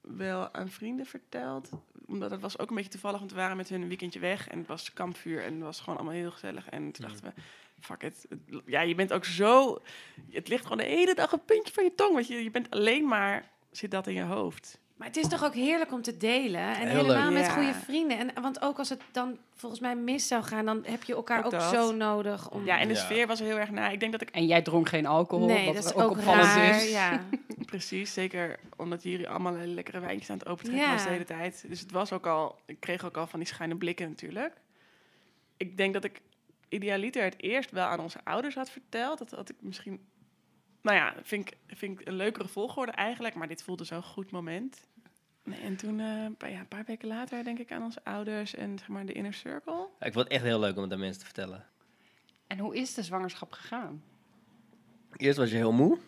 Speaker 4: wel aan vrienden verteld. Omdat het was ook een beetje toevallig, want we waren met hun een weekendje weg. En het was kampvuur en het was gewoon allemaal heel gezellig. En toen dachten we, fuck it. Het- Ja, je bent ook zo... Het ligt gewoon de hele dag een puntje van je tong. Want je, je bent alleen maar... Zit dat in je hoofd.
Speaker 2: Maar het is toch ook heerlijk om te delen. En
Speaker 3: Heel
Speaker 2: helemaal
Speaker 4: leuk.
Speaker 2: met
Speaker 4: Ja.
Speaker 2: goede vrienden. En, want ook als het dan volgens mij mis zou gaan, dan heb je elkaar
Speaker 4: Ook
Speaker 2: zo nodig. Om...
Speaker 4: Ja, en de
Speaker 3: Ja.
Speaker 4: sfeer was er heel erg na. Ik denk dat ik
Speaker 1: En jij dronk geen alcohol,
Speaker 2: nee,
Speaker 1: wat
Speaker 2: dat is
Speaker 1: ook,
Speaker 2: ook
Speaker 1: opvallend
Speaker 2: raar.
Speaker 1: is.
Speaker 2: Ja.
Speaker 4: Precies, zeker omdat jullie allemaal lekkere wijntjes aan het opentrekken
Speaker 2: Ja.
Speaker 4: was de hele tijd. Dus het was ook al, ik kreeg ook al van die schuine blikken natuurlijk. Ik denk dat ik idealiter het eerst wel aan onze ouders had verteld. Dat had ik misschien, nou ja, vind ik, vind ik een leukere volgorde eigenlijk. Maar dit voelde zo'n goed moment. Nee, en toen, eh, een paar- ja, een paar weken later, denk ik aan onze ouders en zeg maar de inner circle.
Speaker 3: Ik vond het echt heel leuk om het aan mensen te vertellen.
Speaker 1: En hoe is de zwangerschap gegaan?
Speaker 3: Eerst was je heel moe.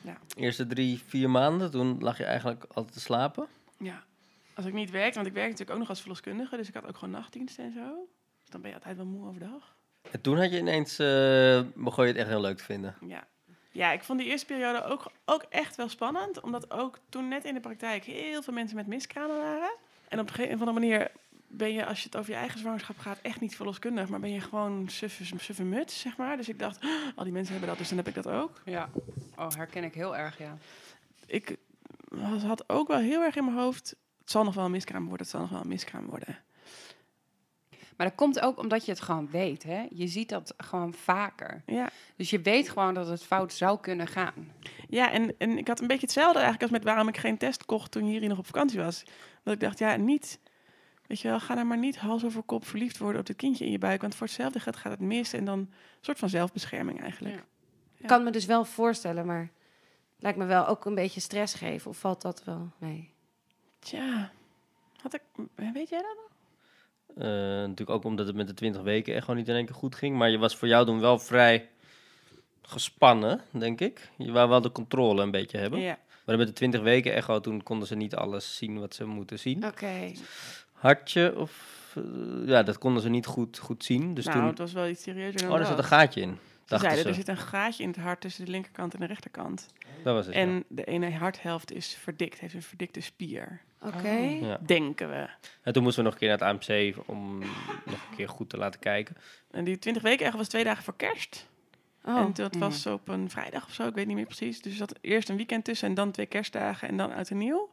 Speaker 4: Ja.
Speaker 3: Eerste drie, vier maanden, toen lag je eigenlijk altijd te slapen.
Speaker 4: Ja, als ik niet werkte, want ik werkte natuurlijk ook nog als verloskundige, dus ik had ook gewoon nachtdiensten en zo. Dus dan ben je altijd wel moe overdag.
Speaker 3: En toen had je ineens, eh, begon je het echt heel leuk te vinden.
Speaker 4: Ja. Ja, ik vond die eerste periode ook, ook echt wel spannend. Omdat ook toen net in de praktijk heel veel mensen met miskramen waren. En op een of andere manier ben je, als je het over je eigen zwangerschap gaat, echt niet verloskundig. Maar ben je gewoon suffe, suffe muts, zeg maar. Dus ik dacht, "Oh, al die mensen hebben dat, dus dan heb ik dat ook.
Speaker 1: Ja. Oh, herken ik heel erg, ja.
Speaker 4: Ik had ook wel heel erg in mijn hoofd, het zal nog wel een miskraam worden, het zal nog wel een miskraam worden.
Speaker 1: Maar dat komt ook omdat je het gewoon weet, hè. Je ziet dat gewoon vaker.
Speaker 4: Ja.
Speaker 1: Dus je weet gewoon dat het fout zou kunnen gaan.
Speaker 4: Ja, en, en ik had een beetje hetzelfde eigenlijk als met waarom ik geen test kocht toen Jiri nog op vakantie was. Dat ik dacht, ja, niet, weet je wel, ga nou maar niet hals over kop verliefd worden op het kindje in je buik. Want voor hetzelfde gaat, gaat het mis en dan een soort van zelfbescherming eigenlijk.
Speaker 1: Ja.
Speaker 2: Ik kan me dus wel voorstellen, maar lijkt me wel ook een beetje stress geven. Of valt dat wel mee?
Speaker 4: Tja, had ik, weet jij dat? nog?
Speaker 3: Eh, natuurlijk ook omdat het met de 20 weken echt gewoon niet in één keer goed ging. Maar je was voor jou toen wel vrij gespannen, denk ik. Je wou wel de controle een beetje hebben.
Speaker 4: Ja.
Speaker 3: Maar met de 20 weken echo, toen konden ze niet alles zien wat ze moeten zien.
Speaker 2: Oké.
Speaker 3: Hartje of... eh, ja, dat konden ze niet goed, goed zien. Dus
Speaker 4: nou,
Speaker 3: toen...
Speaker 4: het was wel iets serieuzer dan
Speaker 3: Oh, daar zat een gaatje in.
Speaker 4: Zeiden,
Speaker 3: ze.
Speaker 4: er zit een gaatje in het hart tussen de linkerkant en de rechterkant.
Speaker 3: Dat was het, ja.
Speaker 4: En de ene harthelft is verdikt, heeft een verdikte spier.
Speaker 2: Oké.
Speaker 3: Ja.
Speaker 4: Denken we.
Speaker 3: En toen moesten we nog een keer naar het AMC om nog een keer goed te laten kijken.
Speaker 4: En die 20 weken echt was twee dagen voor kerst.
Speaker 2: Oh.
Speaker 4: En dat was op een vrijdag of zo, ik weet niet meer precies. Dus er zat eerst een weekend tussen en dan twee kerstdagen en dan uit en nieuw.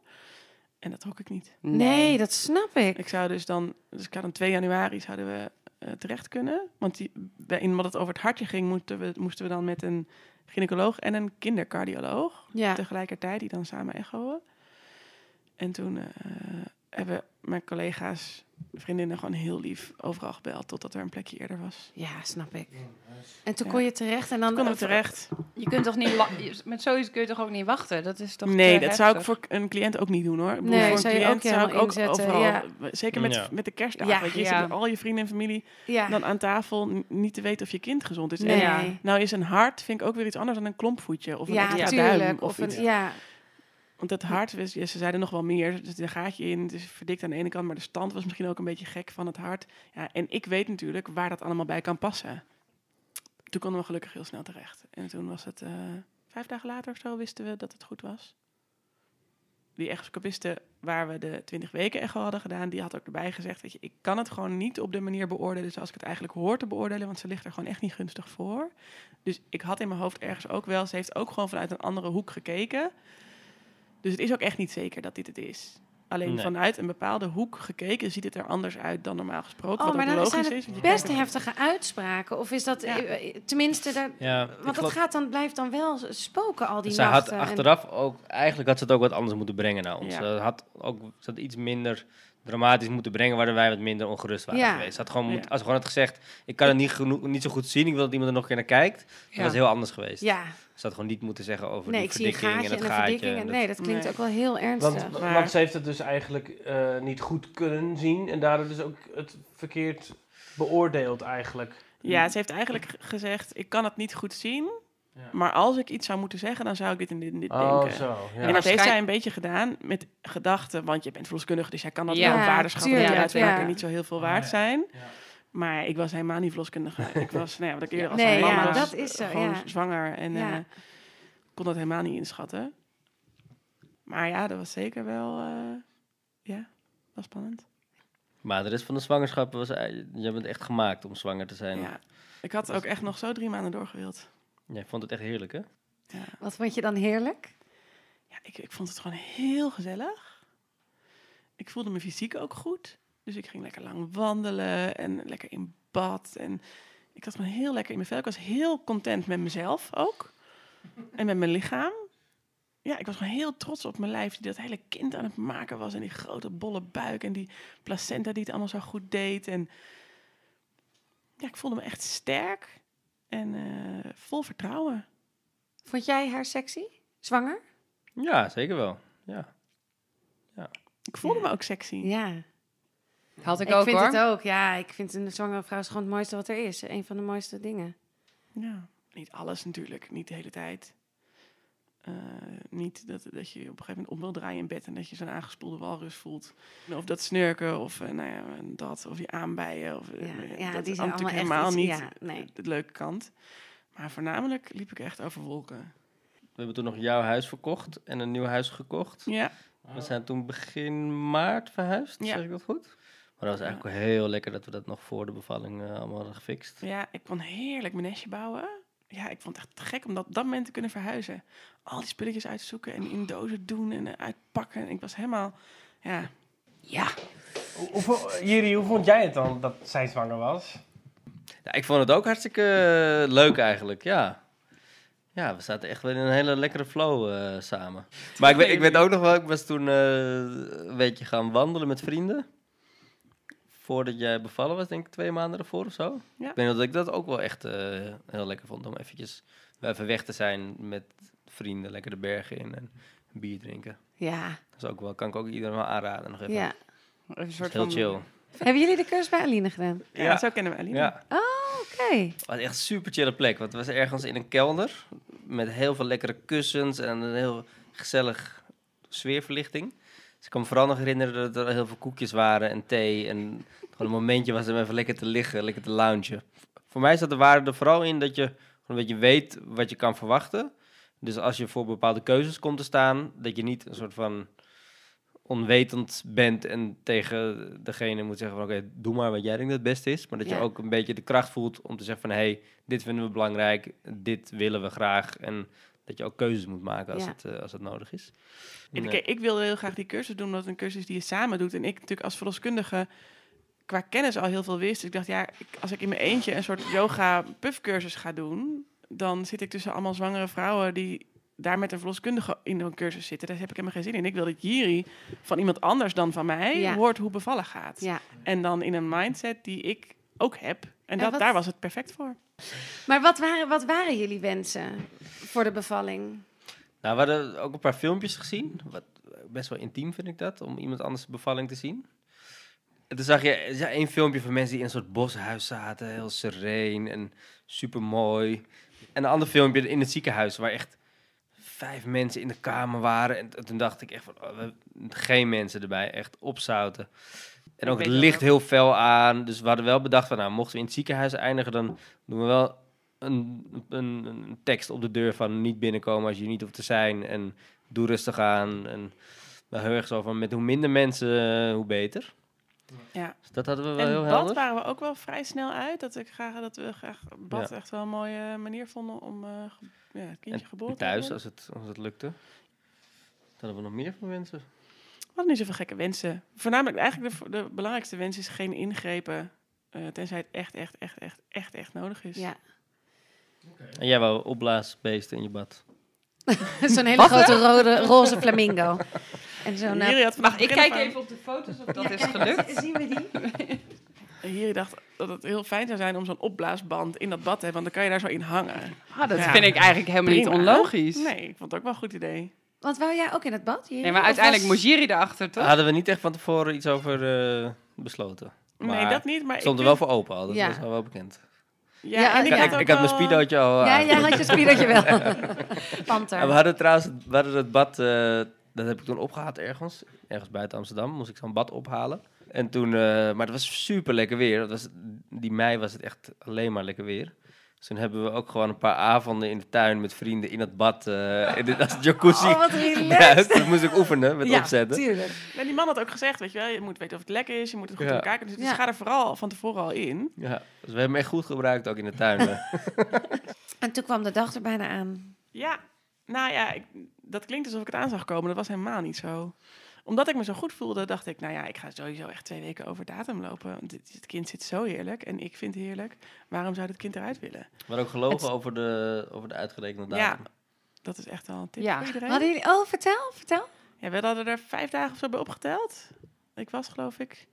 Speaker 4: En dat trok ik niet.
Speaker 2: Nee, dat snap ik.
Speaker 4: Ik zou dus dan, dus ik had dan 2 januari zouden we eh, terecht kunnen. Want die, in wat het over het hartje ging, moesten we, moesten we dan met een gynaecoloog en een kindercardioloog
Speaker 2: Ja.
Speaker 4: tegelijkertijd, die dan samen echoen. En toen eh, hebben mijn collega's, vriendinnen gewoon heel lief overal gebeld totdat er een plekje eerder was.
Speaker 2: Ja, snap ik. En toen
Speaker 4: Ja.
Speaker 2: kon je terecht en dan...
Speaker 4: Toen we terecht.
Speaker 1: Je kunt toch niet... Met zoiets kun je toch ook niet wachten? Dat is toch
Speaker 4: Nee, dat zou ik voor een cliënt ook niet doen hoor. Ik bedoel,
Speaker 2: Nee,
Speaker 4: voor
Speaker 2: zou
Speaker 4: een cliënt zou ik ook
Speaker 2: inzetten,
Speaker 4: overal,
Speaker 2: ja.
Speaker 4: zeker met,
Speaker 3: Ja.
Speaker 4: met de kerstdagen, weet je, zit met al je vrienden en familie
Speaker 2: Ja.
Speaker 4: dan aan tafel niet te weten of je kind gezond is.
Speaker 2: Nee.
Speaker 4: En
Speaker 1: Ja.
Speaker 4: nou is een hart, vind ik ook weer iets anders dan een klompvoetje of een
Speaker 2: Ja,
Speaker 4: extra duim.
Speaker 2: Of
Speaker 4: iets.
Speaker 2: een, ja.
Speaker 4: Want het hart, ze zeiden nog wel meer, er zit een gaatje in, het is verdikt aan de ene kant, maar de stand was misschien ook een beetje gek van het hart. Ja, en ik weet natuurlijk waar dat allemaal bij kan passen. Toen konden we gelukkig heel snel terecht. En toen was het, eh, vijf dagen later of zo, wisten we dat het goed was. Die echoscopiste waar we de 20 weken echo hadden gedaan, die had ook erbij gezegd, weet je, ik kan het gewoon niet op de manier beoordelen zoals ik het eigenlijk hoor te beoordelen, want ze ligt er gewoon echt niet gunstig voor. Dus ik had in mijn hoofd ergens ook wel, ze heeft ook gewoon vanuit een andere hoek gekeken. Dus het is ook echt niet zeker dat dit het is. Alleen
Speaker 3: Nee.
Speaker 4: vanuit een bepaalde hoek gekeken ziet het er anders uit dan normaal gesproken.
Speaker 2: Oh,
Speaker 4: wat
Speaker 2: maar
Speaker 4: ook
Speaker 2: dan
Speaker 4: logisch
Speaker 2: zijn
Speaker 4: is. want je
Speaker 2: Best heftige uitspraken. Of is dat...
Speaker 4: Ja.
Speaker 2: eh, eh, Tenminste, daar,
Speaker 3: Ja,
Speaker 2: want dat gaat dan, blijft dan wel spoken al die
Speaker 3: Zij had
Speaker 2: nachten.
Speaker 3: achteraf ook, eigenlijk had ze het ook wat anders moeten brengen naar ons.
Speaker 4: Ja.
Speaker 3: Ze had ook ze had iets minder dramatisch moeten brengen, waardoor wij wat minder ongerust waren
Speaker 2: Ja.
Speaker 3: geweest. Ze had gewoon moet,
Speaker 4: Ja.
Speaker 3: als ze gewoon had gezegd, ik kan het niet, genoeg, niet zo goed zien, ik wil dat iemand er nog een keer naar kijkt, dan
Speaker 1: Ja.
Speaker 3: was het heel anders geweest.
Speaker 2: Ja,
Speaker 3: Ze had gewoon niet moeten zeggen over
Speaker 2: nee,
Speaker 3: die
Speaker 2: ik zie een
Speaker 3: verdikking
Speaker 2: gaatje
Speaker 3: en het gaatje.
Speaker 2: en- Nee, dat klinkt
Speaker 4: Nee.
Speaker 2: ook wel heel ernstig.
Speaker 5: Want,
Speaker 4: Maar-
Speaker 5: want ze heeft het dus eigenlijk eh, niet goed kunnen zien en daardoor dus ook het verkeerd beoordeeld eigenlijk.
Speaker 4: Ja, ze heeft eigenlijk gezegd, ik kan het niet goed zien.
Speaker 5: Ja.
Speaker 4: Maar als ik iets zou moeten zeggen, dan zou ik dit en dit en dit
Speaker 5: Oh,
Speaker 4: denken.
Speaker 5: zo. Ja.
Speaker 4: En dat heeft zij een beetje gedaan met gedachten, want je bent verloskundige, dus jij kan dat
Speaker 1: Ja,
Speaker 4: wel waarderschappen die uitspraken
Speaker 2: ja.
Speaker 4: niet zo heel veel waard zijn.
Speaker 5: Ja.
Speaker 4: Maar ik was helemaal niet verloskundige. ik was, nou ja, wat ik eerder als
Speaker 2: Nee,
Speaker 4: een man
Speaker 2: ja,
Speaker 4: was,
Speaker 2: dat is zo,
Speaker 4: gewoon
Speaker 2: ja.
Speaker 4: zwanger en
Speaker 2: Ja.
Speaker 4: eh, kon dat helemaal niet inschatten. Maar ja, dat was zeker wel, eh, ja, was spannend.
Speaker 3: Maar de rest van de zwangerschap was, ei- je bent echt gemaakt om zwanger te zijn.
Speaker 4: Ja. Ik had ook echt nog zo drie maanden doorgewild.
Speaker 3: Jij vond het echt heerlijk, hè?
Speaker 4: Ja.
Speaker 2: Wat vond je dan heerlijk?
Speaker 4: Ja, ik, ik vond het gewoon heel gezellig. Ik voelde me fysiek ook goed. Dus ik ging lekker lang wandelen en lekker in bad. En ik zat gewoon heel lekker in mijn vel. Ik was heel content met mezelf ook. En met mijn lichaam. Ja, ik was gewoon heel trots op mijn lijf die dat hele kind aan het maken was. En die grote bolle buik en die placenta die het allemaal zo goed deed. En ja, ik voelde me echt sterk en eh, vol vertrouwen.
Speaker 2: Vond jij haar sexy? Zwanger?
Speaker 3: Ja, zeker wel. Ja.
Speaker 4: Ik voelde me ook sexy.
Speaker 2: Ja.
Speaker 1: Had ik,
Speaker 2: Ik,
Speaker 1: ook
Speaker 2: vind
Speaker 1: hoor.
Speaker 2: het ook. Ja, ik vind een zwangere vrouw is gewoon het mooiste wat er is. Een van de mooiste dingen.
Speaker 4: Ja, niet alles natuurlijk, niet de hele tijd. Eh, niet dat, dat je op een gegeven moment om wil draaien in bed en dat je zo'n aangespoelde walrus voelt. Of dat snurken, of eh, nou ja, dat, of je aanbijen. Of, eh,
Speaker 2: Ja,
Speaker 4: dat
Speaker 2: ja
Speaker 4: is
Speaker 2: die zijn
Speaker 4: natuurlijk
Speaker 2: allemaal echt
Speaker 4: helemaal
Speaker 2: iets-
Speaker 4: niet
Speaker 2: ja, nee.
Speaker 4: de, de leuke kant. Maar voornamelijk liep ik echt over wolken.
Speaker 3: We hebben toen nog jouw huis verkocht en een nieuw huis gekocht.
Speaker 4: Ja,
Speaker 3: We zijn toen begin maart verhuisd,
Speaker 4: Ja.
Speaker 3: zeg ik dat goed? Maar dat was eigenlijk wel heel lekker dat we dat nog voor de bevalling eh, allemaal hadden gefixt.
Speaker 4: ja, ik kon heerlijk mijn nestje bouwen. Ja, ik vond het echt gek om dat op dat moment te kunnen verhuizen. Al die spulletjes uitzoeken en in dozen doen en eh, uitpakken. Ik was helemaal, ja,
Speaker 1: Ja.
Speaker 5: Jiri, hoe vond jij het dan dat zij zwanger was?
Speaker 3: Ja, ik vond het ook hartstikke eh, leuk eigenlijk, ja. Ja, we zaten echt wel in een hele lekkere flow eh, samen. Maar ik, weet- ik weet ook nog wel, ik was toen eh, een beetje gaan wandelen met vrienden. Voordat jij bevallen was, denk ik twee maanden ervoor of zo.
Speaker 4: Ja.
Speaker 3: Ik nog dat ik dat ook wel echt eh, heel lekker vond om eventjes even weg te zijn met vrienden. Lekker de bergen in en bier drinken.
Speaker 2: Ja,
Speaker 3: Dat is ook wel, kan ik ook iedereen wel aanraden nog even.
Speaker 2: ja.
Speaker 1: Een
Speaker 3: Dat is
Speaker 1: soort
Speaker 3: heel
Speaker 1: van...
Speaker 3: chill.
Speaker 2: Hebben jullie de cursus bij Aline gedaan?
Speaker 4: ja,
Speaker 3: Ja.
Speaker 4: zo kennen we Aline.
Speaker 3: Ja,
Speaker 2: Oké.
Speaker 3: Het was echt een super chille plek. Want het was ergens in een kelder. Met heel veel lekkere kussens en een heel gezellig sfeerverlichting. Dus ik kan me vooral nog herinneren dat er heel veel koekjes waren en thee. En gewoon een momentje was om even lekker te liggen, lekker te loungen. Voor mij zat de waarde er vooral in dat je gewoon een beetje weet wat je kan verwachten. Dus als je voor bepaalde keuzes komt te staan, dat je niet een soort van onwetend bent en tegen degene moet zeggen van oké, doe maar wat jij denkt dat het beste is. Maar dat
Speaker 2: Ja.
Speaker 3: je ook een beetje de kracht voelt om te zeggen van hé, hey, dit vinden we belangrijk, dit willen we graag. En dat je ook keuzes moet maken als,
Speaker 2: Ja.
Speaker 3: het, eh, als het nodig is.
Speaker 4: En kijk, ik wilde heel graag die cursus doen, omdat het een cursus die je samen doet. En ik natuurlijk als verloskundige qua kennis al heel veel wist. Dus ik dacht, ja, ik- als ik in mijn eentje een soort yoga puffcursus ga doen, dan zit ik tussen allemaal zwangere vrouwen die daar met een verloskundige in een cursus zitten. Daar heb ik helemaal geen zin in. Ik wil dat Jiri van iemand anders dan van mij
Speaker 2: Ja.
Speaker 4: hoort hoe bevallen gaat.
Speaker 2: Ja.
Speaker 4: En dan in een mindset die ik ook heb. En dat,
Speaker 2: wat-
Speaker 4: daar was het perfect voor.
Speaker 2: Maar wat waren, wat waren jullie wensen voor de bevalling?
Speaker 3: Nou, we hadden ook een paar filmpjes gezien. Wat, best wel intiem vind ik dat, om iemand anders de bevalling te zien. En toen zag je ja, één filmpje van mensen die in een soort boshuis zaten. Heel sereen en super mooi. En een ander filmpje in het ziekenhuis waar echt vijf mensen in de kamer waren. En toen dacht ik echt van, oh, we- geen mensen erbij. Echt opzouten. En ook het
Speaker 1: dat
Speaker 3: licht heel fel aan. Dus we hadden wel bedacht van, nou, mochten we in het ziekenhuis eindigen, dan doen we wel een, een, een tekst op de deur van niet binnenkomen als je niet hoeft te zijn. En doe rustig aan. En wel heel erg zo van, met hoe minder mensen, eh, hoe beter.
Speaker 4: Ja.
Speaker 3: Dus dat hadden we wel
Speaker 4: En
Speaker 3: heel
Speaker 4: bad
Speaker 3: helder.
Speaker 4: waren we ook wel vrij snel uit. Dat, ik graag, dat we graag bad echt wel een mooie manier vonden om eh, ge- ja, het kindje
Speaker 3: En
Speaker 4: geboren te
Speaker 3: thuis,
Speaker 4: hebben.
Speaker 3: als het, als het lukte. Wat hadden we nog meer voor mensen?
Speaker 4: We hadden niet zoveel gekke wensen. Voornamelijk, eigenlijk de, de belangrijkste wens is geen ingrepen. eh, tenzij het echt, echt, echt, echt, echt, echt nodig is.
Speaker 2: Ja.
Speaker 3: En jij wou opblaasbeesten in je bad.
Speaker 2: Zo'n hele grote rode, roze flamingo. En
Speaker 4: had
Speaker 1: Mag
Speaker 4: het
Speaker 1: ik
Speaker 4: aan-
Speaker 1: even op de foto's of dat
Speaker 2: ja,
Speaker 1: is gelukt?
Speaker 2: Zien we die?
Speaker 4: Jiri dacht dat het heel fijn zou zijn om zo'n opblaasband in dat bad te hebben. Want dan kan je daar zo in hangen.
Speaker 1: Ah, dat
Speaker 4: Ja.
Speaker 1: vind ik eigenlijk helemaal niet onlogisch.
Speaker 4: Nee, ik vond het ook wel een goed idee.
Speaker 2: Want wou jij ook in het bad? Jiri?
Speaker 1: Nee, maar
Speaker 2: Of
Speaker 1: uiteindelijk
Speaker 2: was-
Speaker 1: moest Jiri erachter, toch?
Speaker 3: Hadden we niet echt van tevoren iets over eh, besloten.
Speaker 4: nee, dat niet. Maar
Speaker 3: Het stond er
Speaker 4: ik
Speaker 3: wel
Speaker 4: vind-
Speaker 3: voor open al, dat
Speaker 2: Ja.
Speaker 3: was al wel bekend.
Speaker 4: Ja,
Speaker 2: Ja,
Speaker 4: en
Speaker 3: Ik,
Speaker 4: ik,
Speaker 2: ja.
Speaker 3: ik,
Speaker 4: had,
Speaker 3: ik
Speaker 4: ook
Speaker 3: had mijn
Speaker 4: wel-
Speaker 3: speedootje al
Speaker 2: Ja,
Speaker 3: aan.
Speaker 2: jij had je spielertje wel. Panter.
Speaker 3: En we hadden trouwens, we hadden het bad, eh, dat heb ik toen opgehaald ergens, ergens buiten Amsterdam, moest ik zo'n bad ophalen. En toen, eh, maar het was super lekker weer. Dat was, die mei was het echt alleen maar lekker weer. Dus toen hebben we ook gewoon een paar avonden in de tuin met vrienden in het bad, eh in de, als jacuzzi.
Speaker 2: Oh, wat relaxed.
Speaker 3: gebruikt. Toen moest ik oefenen met
Speaker 2: ja,
Speaker 3: opzetten.
Speaker 2: tuurlijk.
Speaker 4: En die man had ook gezegd, weet je wel, je moet weten of het lekker is, je moet het goed
Speaker 3: Ja.
Speaker 4: in elkaar kunnen zetten.
Speaker 2: Ja.
Speaker 4: Dus ga er vooral van tevoren al in.
Speaker 3: Ja, dus we hebben hem echt goed gebruikt, ook in de tuin.
Speaker 2: En toen kwam de dag er bijna aan.
Speaker 4: Ja, nou ja, ik, dat klinkt alsof ik het aan zag komen. Dat was helemaal niet zo. Omdat ik me zo goed voelde, dacht ik, nou ja, ik ga sowieso echt twee weken over datum lopen. Want dit, dit kind zit zo heerlijk en ik vind het heerlijk. Waarom zou dit kind eruit willen?
Speaker 3: Hadden ook gelogen
Speaker 4: Het-
Speaker 3: over de, over de uitgerekende
Speaker 4: Ja,
Speaker 3: datum.
Speaker 4: dat is echt wel een tip
Speaker 1: Ja.
Speaker 4: voor iedereen.
Speaker 2: Hadden jullie... Oh, vertel, vertel.
Speaker 4: Ja, we hadden er vijf dagen of zo bij opgeteld. Ik was geloof ik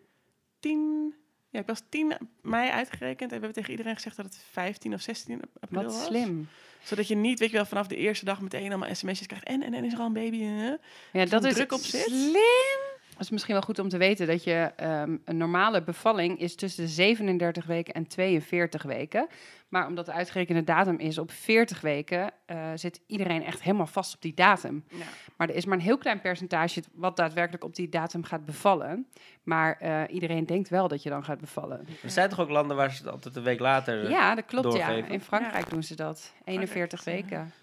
Speaker 4: tien... Ja, ik was 10 mei uitgerekend en we hebben tegen iedereen gezegd dat het 15 of 16 april
Speaker 1: Wat
Speaker 4: was.
Speaker 1: slim.
Speaker 4: Zodat je niet, weet je wel, vanaf de eerste dag meteen allemaal sms'jes krijgt. En, en, en is er al een baby? eh?
Speaker 1: Ja, dat is
Speaker 4: druk op zit.
Speaker 2: Slim.
Speaker 1: Dat is misschien wel goed om te weten dat je ehm, een normale bevalling is tussen de 37 weken en 42 weken. Maar omdat de uitgerekende datum is op 40 weken, eh, zit iedereen echt helemaal vast op die datum.
Speaker 4: Ja.
Speaker 1: Maar er is maar een heel klein percentage wat daadwerkelijk op die datum gaat bevallen. Maar eh, iedereen denkt wel dat je dan gaat bevallen.
Speaker 3: Er zijn toch ook landen waar ze het altijd een week later...
Speaker 1: Ja, dat klopt. Ja. In Frankrijk doen ze dat. 41
Speaker 4: is, eh,
Speaker 1: weken.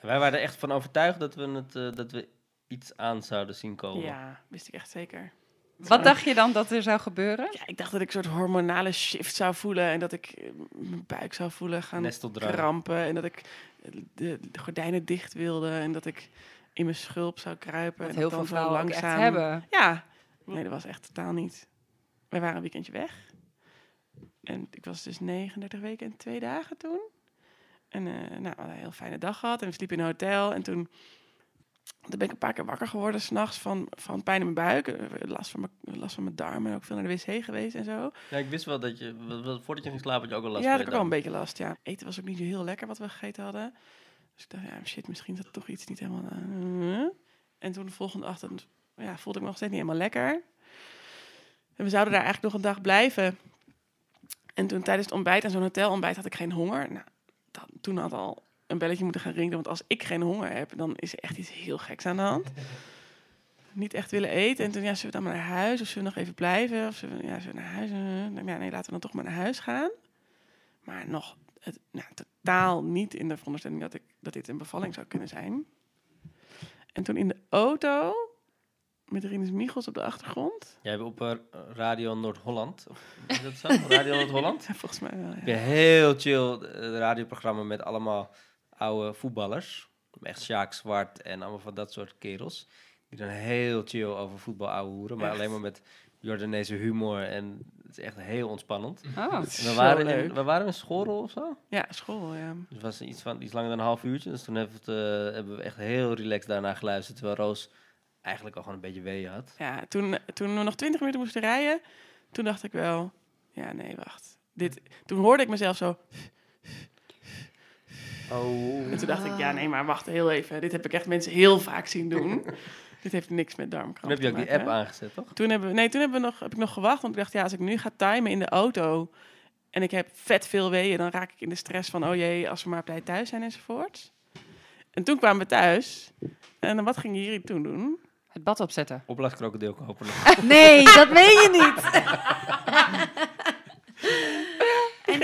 Speaker 3: Wij waren er echt van overtuigd dat we, het, eh, dat we iets aan zouden zien komen.
Speaker 4: ja, wist ik echt zeker.
Speaker 1: Wat dacht je dan dat er zou gebeuren?
Speaker 4: Ja, ik dacht dat ik een soort hormonale shift zou voelen en dat ik eh, mijn buik zou voelen gaan krampen en dat ik eh, de, de gordijnen dicht wilde en dat ik in mijn schulp zou kruipen.
Speaker 1: Wat
Speaker 4: en
Speaker 1: heel
Speaker 4: dat
Speaker 1: veel
Speaker 4: dan zo
Speaker 1: vrouwen ook echt
Speaker 4: langzaam-
Speaker 1: hebben.
Speaker 4: Ja, nee, dat was echt totaal niet. Wij waren een weekendje weg. En ik was dus 39 weken en twee dagen toen. En eh, nou, we hadden een heel fijne dag gehad. En we sliepen in een hotel. En toen, toen ben ik een paar keer wakker geworden s'nachts van, van pijn in mijn buik. eh, Last van mijn, last van mijn darmen. En ook veel naar de wc geweest en zo.
Speaker 3: Ja, ik wist wel dat je, voordat je ging slapen, had je ook al last
Speaker 4: ja, dat had ik wel een beetje last, ja. Eten was ook niet zo heel lekker wat we gegeten hadden. Dus ik dacht, ja, shit, misschien is dat toch iets niet helemaal... eh. En toen de volgende ochtend ja, voelde ik me nog steeds niet helemaal lekker. En we zouden daar eigenlijk nog een dag blijven. En toen tijdens het ontbijt, en zo'n hotelontbijt, had ik geen honger. Nou, dan, toen had al een belletje moeten gaan ringen. Want als ik geen honger heb, dan is er echt iets heel geks aan de hand. Niet echt willen eten. En toen, ja, zullen we dan maar naar huis? Of zullen we nog even blijven? Of zullen we, ja, zullen we naar huis? Eh, Ja, nee, laten we dan toch maar naar huis gaan. Maar nog het, nou, totaal niet in de veronderstelling dat, ik, dat dit een bevalling zou kunnen zijn. En toen in de auto Met Rinus Michels op de achtergrond.
Speaker 3: Jij hebt op eh, Radio Noord-Holland. Is dat zo? Radio Noord-Holland?
Speaker 4: Ja, volgens mij wel, ja.
Speaker 3: Heb je heel chill eh, radioprogramma met allemaal oude voetballers. Echt Sjaak Zwart en allemaal van dat soort kerels. Die dan heel chill over voetbal ouwe hoeren. Maar
Speaker 4: Echt?
Speaker 3: alleen maar met Jordaanese humor. En het is echt heel ontspannend.
Speaker 1: Oh.
Speaker 3: We waren, in, we waren in Schorrel of zo.
Speaker 4: Ja, school, ja.
Speaker 3: Dus het was iets, van, iets langer dan een half uurtje. Dus toen hebben we, het, eh, hebben we echt heel relaxed daarna geluisterd. Terwijl Roos eigenlijk al gewoon een beetje weeën had.
Speaker 4: Ja, toen, toen we nog twintig minuten moesten rijden, toen dacht ik wel, ja, nee, wacht. Dit, toen hoorde ik mezelf zo.
Speaker 3: Oh.
Speaker 4: En toen dacht ik, ja, nee, maar wacht heel even. Dit heb ik echt mensen heel vaak zien doen. dit heeft niks met darmkanker
Speaker 3: Toen heb je ook die app aangezet, toch?
Speaker 4: Toen hebben we, nee, toen hebben we nog, heb ik nog gewacht. Want ik dacht, ja, als ik nu ga timen in de auto en ik heb vet veel weeën, dan raak ik in de stress van, oh jee, als we maar op tijd thuis zijn enzovoort. En toen kwamen we thuis. En dan wat ging Jiri toen doen?
Speaker 1: Het bad opzetten.
Speaker 3: Opblaaskrokodil kopen.
Speaker 2: Nee, dat meen je niet.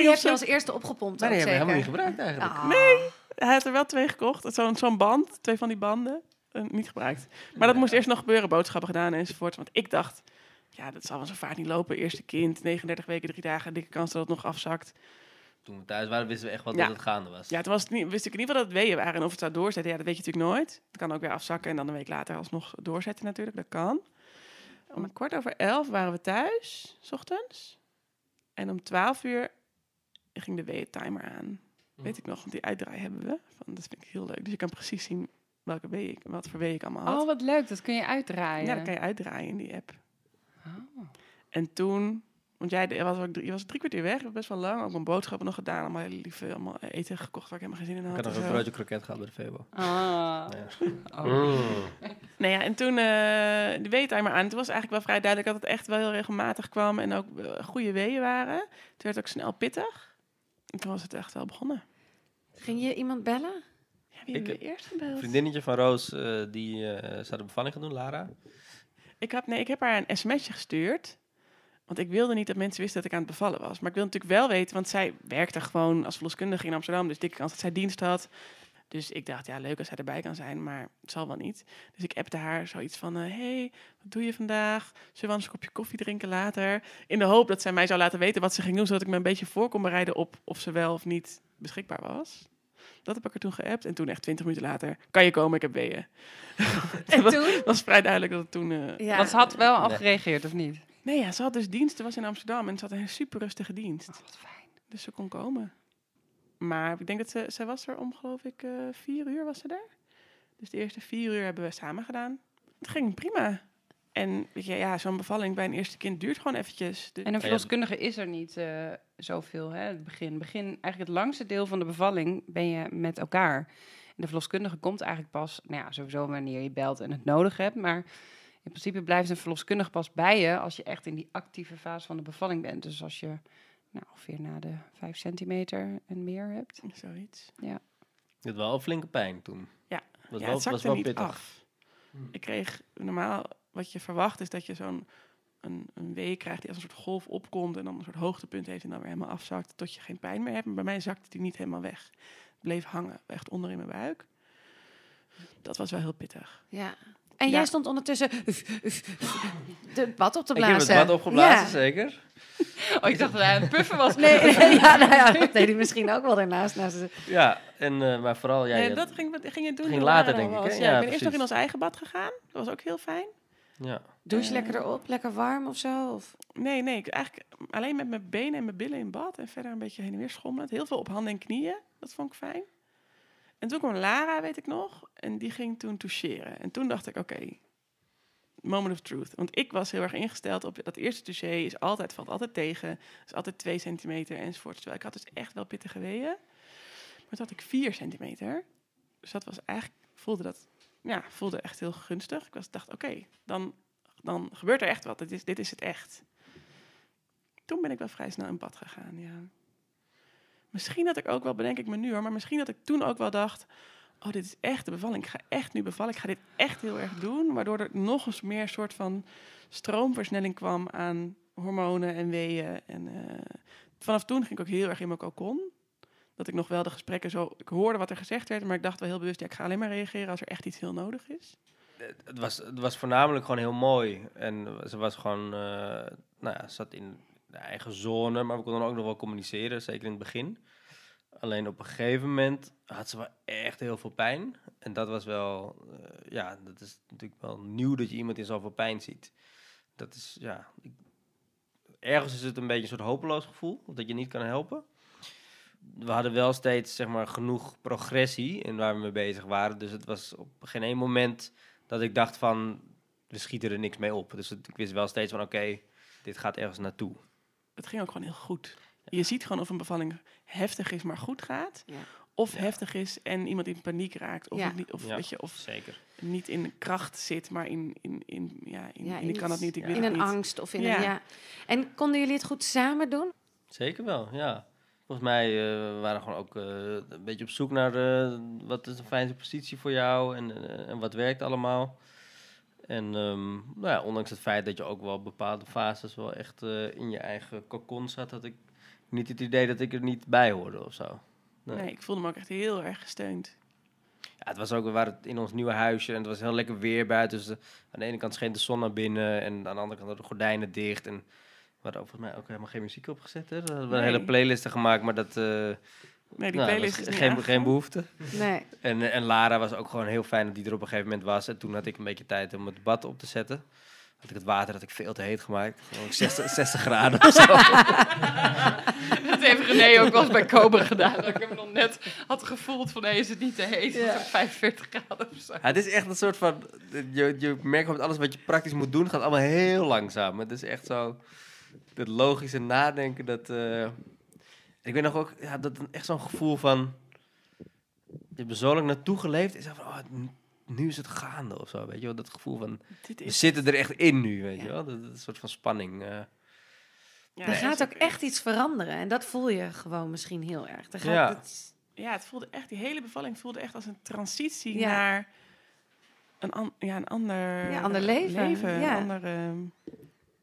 Speaker 2: die heb je als eerste opgepompt
Speaker 3: Nee,
Speaker 2: ook
Speaker 3: die hebben we helemaal niet gebruikt eigenlijk.
Speaker 2: Ah.
Speaker 4: Nee. Hij had er wel twee gekocht. Zo'n zo'n band, twee van die banden. eh, niet gebruikt. Maar dat moest eerst nog gebeuren, boodschappen gedaan enzovoort. Want ik dacht, ja, dat zal wel zo vaart niet lopen. Eerste kind, 39 weken, drie dagen, dikke kans dat het nog afzakt.
Speaker 3: Toen we thuis waren, wisten we echt wat
Speaker 4: Ja.
Speaker 3: dat het gaande was.
Speaker 4: Ja, toen was het niet, wist ik in ieder geval dat het weeën waren. En of het zou doorzetten, ja, dat weet je natuurlijk nooit. Het kan ook weer afzakken en dan een week later alsnog doorzetten natuurlijk. Dat kan. Om kwart over elf waren we thuis, s ochtends. En om twaalf uur ging de weeën-timer aan. Weet ik nog, want die uitdraai hebben we. Van, dat vind ik heel leuk. Dus je kan precies zien welke wee ik, wat voor wee ik allemaal had.
Speaker 1: Oh, wat leuk. Dat kun je uitdraaien.
Speaker 4: ja, dat kan je uitdraaien in die app.
Speaker 1: Oh.
Speaker 4: En toen, want jij je was, ook drie, je was drie kwartier weg, best wel lang. Ook mijn boodschappen nog gedaan. Allemaal hele lieve allemaal eten gekocht waar ik helemaal geen zin in
Speaker 3: Ik
Speaker 4: had.
Speaker 3: had nog
Speaker 4: en
Speaker 3: een broodje kroket gehad bij de Febo.
Speaker 1: Ah.
Speaker 3: Ja.
Speaker 1: Oh.
Speaker 5: Mm.
Speaker 4: Nou ja, en toen eh de weetimer aan. Toen was eigenlijk wel vrij duidelijk dat het echt wel heel regelmatig kwam. En ook eh, goede weeën waren. Toen werd het ook snel pittig. En toen was het echt wel begonnen.
Speaker 2: Ging je iemand bellen?
Speaker 4: Ja, wie
Speaker 3: Ik,
Speaker 4: hebben we eerst gebeld?
Speaker 3: Een vriendinnetje van Roos, eh, die eh zou de bevalling gaan doen, Lara.
Speaker 4: Ik, had, nee, ik heb haar een sms'je gestuurd. Want ik wilde niet dat mensen wisten dat ik aan het bevallen was. Maar ik wilde natuurlijk wel weten, want zij werkte gewoon als verloskundige in Amsterdam. Dus dikke kans dat zij dienst had. Dus ik dacht, ja, leuk als zij erbij kan zijn, maar het zal wel niet. Dus ik appte haar zoiets van, hé, hey, wat doe je vandaag? Zullen we anders een kopje koffie drinken later? In de hoop dat zij mij zou laten weten wat ze ging doen, zodat ik me een beetje voor kon bereiden op of ze wel of niet beschikbaar was. Dat heb ik er toen geappt. En toen echt twintig minuten later, kan je komen, ik heb weeën.
Speaker 2: En
Speaker 4: dat
Speaker 2: toen?
Speaker 4: was vrij duidelijk dat het toen... eh,
Speaker 2: Ja.
Speaker 1: Want ze had wel al
Speaker 3: Nee.
Speaker 1: gereageerd, of niet?
Speaker 4: Nee, ja, ze had dus dienst. Ze was in Amsterdam en ze had een super rustige dienst.
Speaker 1: wat fijn.
Speaker 4: Dus ze kon komen. Maar ik denk dat ze, ze was er om, geloof ik, eh, vier uur was ze daar. Dus de eerste vier uur hebben we samen gedaan. Het ging prima. En weet je, ja, zo'n bevalling bij een eerste kind duurt gewoon eventjes.
Speaker 1: En een verloskundige is er niet eh, zoveel, hè? Het begin. begin. Eigenlijk het langste deel van de bevalling ben je met elkaar. En de verloskundige komt eigenlijk pas, nou ja, sowieso wanneer je belt en het nodig hebt. Maar in principe blijft een verloskundige pas bij je als je echt in die actieve fase van de bevalling bent. Dus als je nou, ongeveer na de vijf centimeter en meer hebt.
Speaker 4: Zoiets.
Speaker 3: Je had wel een flinke pijn toen.
Speaker 4: Ja.
Speaker 3: Was
Speaker 4: ja,
Speaker 3: wel,
Speaker 4: het zakte
Speaker 3: was wel
Speaker 4: niet
Speaker 3: pittig.
Speaker 4: af. Ik kreeg normaal, wat je verwacht is dat je zo'n een, een week krijgt die als een soort golf opkomt en dan een soort hoogtepunt heeft en dan weer helemaal afzakt tot je geen pijn meer hebt. Maar bij mij zakte die niet helemaal weg. Het bleef hangen, echt onder in mijn buik. Dat was wel heel pittig.
Speaker 2: Ja. En
Speaker 4: Ja.
Speaker 2: jij stond ondertussen de bad op te
Speaker 3: Ik heb
Speaker 2: blazen.
Speaker 3: het wat opgeblazen,
Speaker 2: Ja.
Speaker 3: zeker.
Speaker 1: Oh, ik dacht dat hij aan het puffen was.
Speaker 2: Nee, nee, ja, nou ja, dat deed hij misschien ook wel daarnaast. Naast de-
Speaker 3: Ja, en, eh, maar vooral... Ja, je-
Speaker 4: dat ging, wat ging je doen.
Speaker 3: ging later, denk ik?
Speaker 4: Ja,
Speaker 3: Ja,
Speaker 4: ik ben eerst nog in ons eigen bad gegaan. Dat was ook heel fijn.
Speaker 3: ja.
Speaker 2: Douche
Speaker 4: Eh,
Speaker 2: lekker erop, lekker warm of zo? Of?
Speaker 4: Nee, nee. Ik, eigenlijk alleen met mijn benen en mijn billen in bad. En verder een beetje heen en weer schommelen. Heel veel op handen en knieën. Dat vond ik fijn. En toen kwam Lara, weet ik nog. En die ging toen toucheren. En toen dacht ik, oké, moment of truth. Want ik was heel erg ingesteld op dat eerste touché is altijd, valt altijd tegen. is altijd twee centimeter enzovoort. Terwijl ik had dus echt wel pittige weeën. Maar toen had ik vier centimeter. Dus dat was eigenlijk, voelde dat, ja, voelde echt heel gunstig. Ik was, dacht, oké, dan, dan gebeurt er echt wat. Dit is, dit is het echt. Toen ben ik wel vrij snel in bad gegaan, ja. Misschien dat ik ook wel, bedenk ik me nu hoor, maar misschien dat ik toen ook wel dacht... oh, dit is echt de bevalling. Ik ga echt nu bevallen. Ik ga dit echt heel erg doen. Waardoor er nog eens meer soort van stroomversnelling kwam aan hormonen en weeën. En eh, vanaf toen ging ik ook heel erg in mijn cocon. Dat ik nog wel de gesprekken zo... Ik hoorde wat er gezegd werd, maar ik dacht wel heel bewust... Ik ga alleen maar reageren als er echt iets heel nodig is.
Speaker 3: het- het was, het was voornamelijk gewoon heel mooi. En ze was gewoon, eh, nou ja, zat in eigen zone, maar we konden ook nog wel communiceren, zeker in het begin. Alleen op een gegeven moment had ze wel echt heel veel pijn. En dat was wel, eh, ja, dat is natuurlijk wel nieuw dat je iemand in zoveel pijn ziet. Dat is, ja, ik- ergens is het een beetje een soort hopeloos gevoel, dat je niet kan helpen. We hadden wel steeds, zeg maar, genoeg progressie in waar we mee bezig waren. Dus het was op geen één moment dat ik dacht van, we schieten er niks mee op. Dus ik wist wel steeds van, oké, dit gaat ergens naartoe.
Speaker 4: Het ging ook gewoon heel goed. Je ziet gewoon of een bevalling heftig is, maar goed gaat.
Speaker 2: Ja.
Speaker 4: Of
Speaker 3: Ja.
Speaker 4: heftig is en iemand in paniek raakt. Of, niet, of,
Speaker 3: Ja.
Speaker 4: weet je, of
Speaker 3: Zeker.
Speaker 4: niet in kracht zit, maar in, in, in, ja, in,
Speaker 2: Ja,
Speaker 4: in ik kan het niet, ik
Speaker 3: ja.
Speaker 4: wil
Speaker 2: In
Speaker 4: het
Speaker 2: een
Speaker 4: niet.
Speaker 2: angst of in
Speaker 4: Ja.
Speaker 2: een ja. En konden jullie het goed samen doen?
Speaker 3: Zeker wel, ja. Volgens mij eh, we waren gewoon ook eh, een beetje op zoek naar eh, wat is de fijnste positie voor jou en, en wat werkt allemaal. En ehm, nou ja, ondanks het feit dat je ook wel bepaalde fases wel echt eh, in je eigen cocon zat, had ik niet het idee dat ik er niet bij hoorde of zo. Nee.
Speaker 4: Nee, ik voelde me ook echt heel erg gesteund.
Speaker 3: Ja, het was ook, we waren in ons nieuwe huisje en het was heel lekker weer buiten. Dus de- aan de ene kant scheen de zon naar binnen en aan de andere kant hadden de gordijnen dicht. En we hadden ook volgens mij ook helemaal geen muziek opgezet. Hè? We hadden
Speaker 4: Nee.
Speaker 3: een hele playlist gemaakt, maar dat... eh
Speaker 4: Nee, die
Speaker 3: nou,
Speaker 4: playlist is niet
Speaker 3: geen, geen behoefte.
Speaker 2: Nee.
Speaker 3: En, eh, en Lara was ook gewoon heel fijn dat die er op een gegeven moment was. En toen had ik een beetje tijd om het bad op te zetten. Had ik het water had ik veel te heet gemaakt. Gewoon 60, 60 graden of zo.
Speaker 1: Dat heeft René ook wel eens bij Cobra gedaan. Dat ik hem nog net had gevoeld van, nee, is het niet te heet? Het is 45 graden of zo.
Speaker 3: Ja, het is echt een soort van... Je, je merkt gewoon dat alles wat je praktisch moet doen, gaat allemaal heel langzaam. Het is echt zo... Het logische nadenken, dat... eh, ik weet nog ook, ja, dat een- echt zo'n gevoel van... Je hebt er zo lang naartoe geleefd. Zo van, oh, nu is het gaande of zo, weet je wel. Dat gevoel van,
Speaker 4: Dit
Speaker 3: we
Speaker 4: is,
Speaker 3: zitten er echt in nu, weet
Speaker 2: Ja.
Speaker 3: je wel. Dat, is soort van spanning. eh.
Speaker 4: ja,
Speaker 2: er gaat
Speaker 4: is
Speaker 2: ook echt iets veranderen. En dat voel je gewoon misschien heel erg. Er gaat
Speaker 3: Ja.
Speaker 2: het-
Speaker 4: Ja, het voelde echt, die hele bevalling voelde echt als een transitie
Speaker 2: Ja.
Speaker 4: naar een, an, ja, een ander,
Speaker 2: Ja, ander leven,
Speaker 4: een
Speaker 2: ja.
Speaker 4: ander, ehm,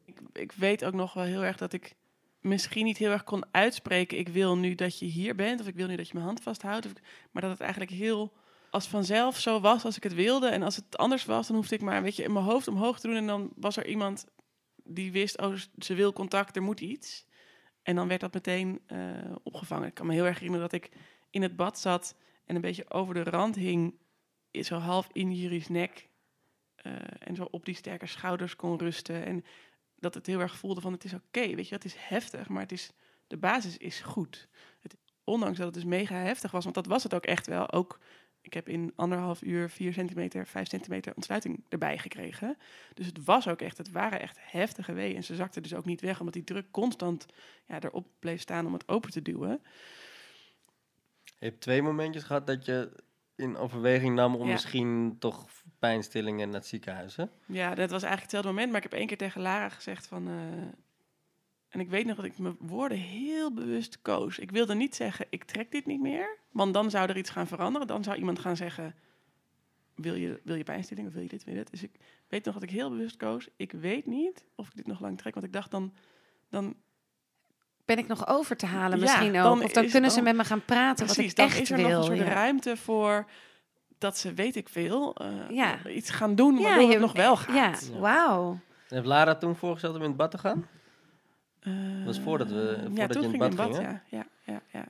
Speaker 4: ik, ik weet ook nog wel heel erg dat ik misschien niet heel erg kon uitspreken. Ik wil nu dat je hier bent, of ik wil nu dat je mijn hand vasthoudt. Maar dat het eigenlijk heel als vanzelf zo was als ik het wilde. En als het anders was, dan hoefde ik maar een beetje in mijn hoofd omhoog te doen. En dan was er iemand die wist, oh, ze wil contact, er moet iets. En dan werd dat meteen eh, opgevangen. Ik kan me heel erg herinneren dat ik in het bad zat en een beetje over de rand hing, zo half in Jury's nek. eh, en zo op die sterke schouders kon rusten. En dat het heel erg voelde van het is oké, weet je, het is heftig, maar het is, de basis is goed. Het, ondanks dat het dus mega heftig was, want dat was het ook echt wel. Ook, ik heb in anderhalf uur vier centimeter, vijf centimeter ontsluiting erbij gekregen. Dus het was ook echt, het waren echt heftige weeën. En ze zakte dus ook niet weg, omdat die druk constant ja, erop bleef staan om het open te duwen.
Speaker 3: Je hebt twee momentjes gehad dat je in overweging nam om
Speaker 4: Ja.
Speaker 3: misschien toch pijnstillingen naar het ziekenhuis, hè?
Speaker 4: Ja, dat was eigenlijk hetzelfde moment. Maar ik heb één keer tegen Lara gezegd van... eh, en ik weet nog dat ik mijn woorden heel bewust koos. Ik wilde niet zeggen, ik trek dit niet meer. Want dan zou er iets gaan veranderen. Dan zou iemand gaan zeggen, wil je, wil je pijnstilling of wil je dit, wil je dit? Dus ik weet nog dat ik heel bewust koos. Ik weet niet of ik dit nog lang trek. Want ik dacht dan... dan
Speaker 2: Ben ik nog over te halen
Speaker 4: Ja,
Speaker 2: misschien ook?
Speaker 4: dan
Speaker 2: Of dan kunnen ze met me gaan praten
Speaker 4: precies,
Speaker 2: wat ik
Speaker 4: dan
Speaker 2: echt
Speaker 4: is er
Speaker 2: wil.
Speaker 4: nog een soort
Speaker 2: ja.
Speaker 4: ruimte voor... dat ze, weet ik veel, eh,
Speaker 2: Ja.
Speaker 4: iets gaan doen
Speaker 2: Ja,
Speaker 4: waardoor
Speaker 2: je-
Speaker 4: het nog wel
Speaker 2: Ja,
Speaker 4: gaat.
Speaker 3: Ja.
Speaker 2: wauw.
Speaker 3: En heeft Lara toen voorgesteld om in het bad te gaan?
Speaker 4: Eh,
Speaker 3: was voordat we-
Speaker 4: ja,
Speaker 3: voordat
Speaker 4: toen
Speaker 3: je in
Speaker 4: ging
Speaker 3: het bad
Speaker 4: in
Speaker 3: ging,
Speaker 4: bad, ja, ja, ja, ja.